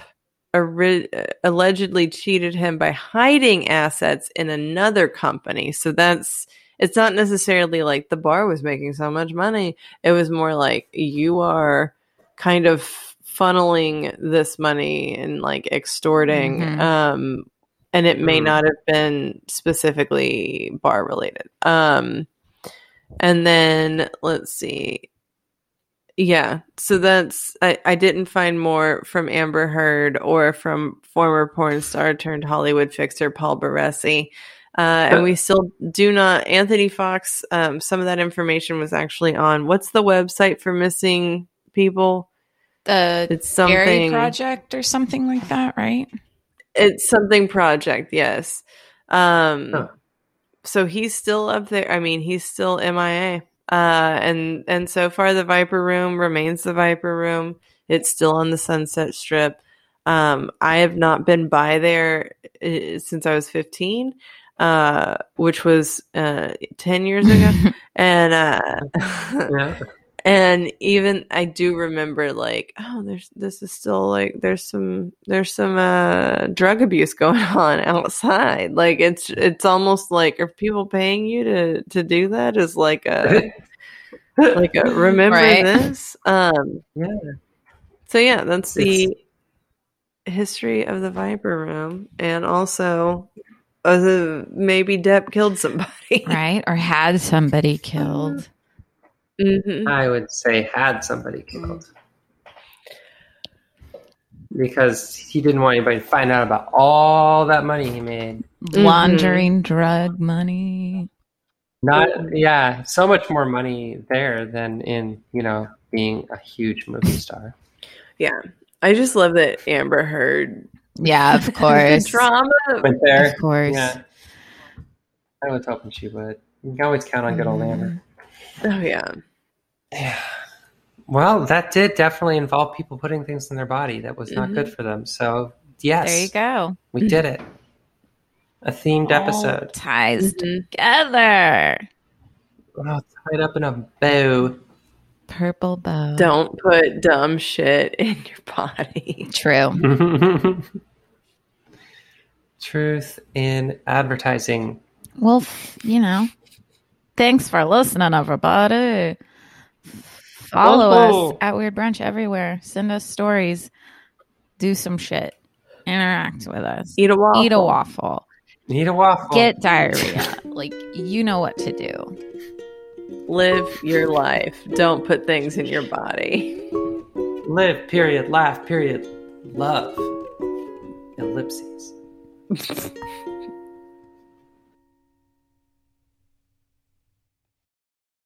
ori- allegedly cheated him by hiding assets in another company. So that's it's not necessarily like the bar was making so much money. It was more like you are kind of funneling this money and like extorting Mhm. um and it may not have been specifically bar related. Um and then let's see. Yeah so that's I, I didn't find more from amber heard or from former porn star turned hollywood fixer paul barresi uh, and we still do not anthony fox um, some of that information was actually on what's the website for missing people The it's Gary something Project or something like that, right? it's something project yes um Huh. so he's still up there i mean he's still mia uh and and so far the viper room remains the viper room it's still on the sunset strip um i have not been by there uh, since i was 15 uh which was uh 10 years ago [laughs] and uh Yeah. [laughs] and even I do remember like, oh, there's this is still like there's some there's some uh drug abuse [laughs] going on outside. Like it's it's almost like are people paying you to to do that? Is like a [laughs] like a remember Right. this? Um Yeah. so yeah, that's the It's- history of the Viper Room and also uh, maybe Depp killed somebody. [laughs] right? Or had somebody killed. Hmm I would say had somebody killed. Because he didn't want anybody to find out about all that money he made. Laundering drug money. Not yeah, so much more money there than in, you know, being a huge movie star. Yeah. I just love that Amber Heard Yeah, of [laughs] course. drama Went there. Of course. Yeah. I was hoping she would. You can always count on good old Amber. Oh yeah. Yeah. Well, that did definitely involve people putting things in their body that was not good for them. So, yes, There you go. we did it. A themed All episode. ties Mhm. together. Oh, tied up in a bow. Purple bow. Don't put dumb shit [laughs] in your body. True. [laughs] Truth in advertising. Well, you know. Thanks for listening, everybody. Follow Whoa. us at Weird Brunch everywhere. Send us stories. Do some shit. Interact with us. Eat a waffle. Eat a waffle. Need a waffle. Get diarrhea. like, you know what to do. Live your life. Don't put things in your body. Live, period. Laugh, period. Love. Ellipses. [laughs]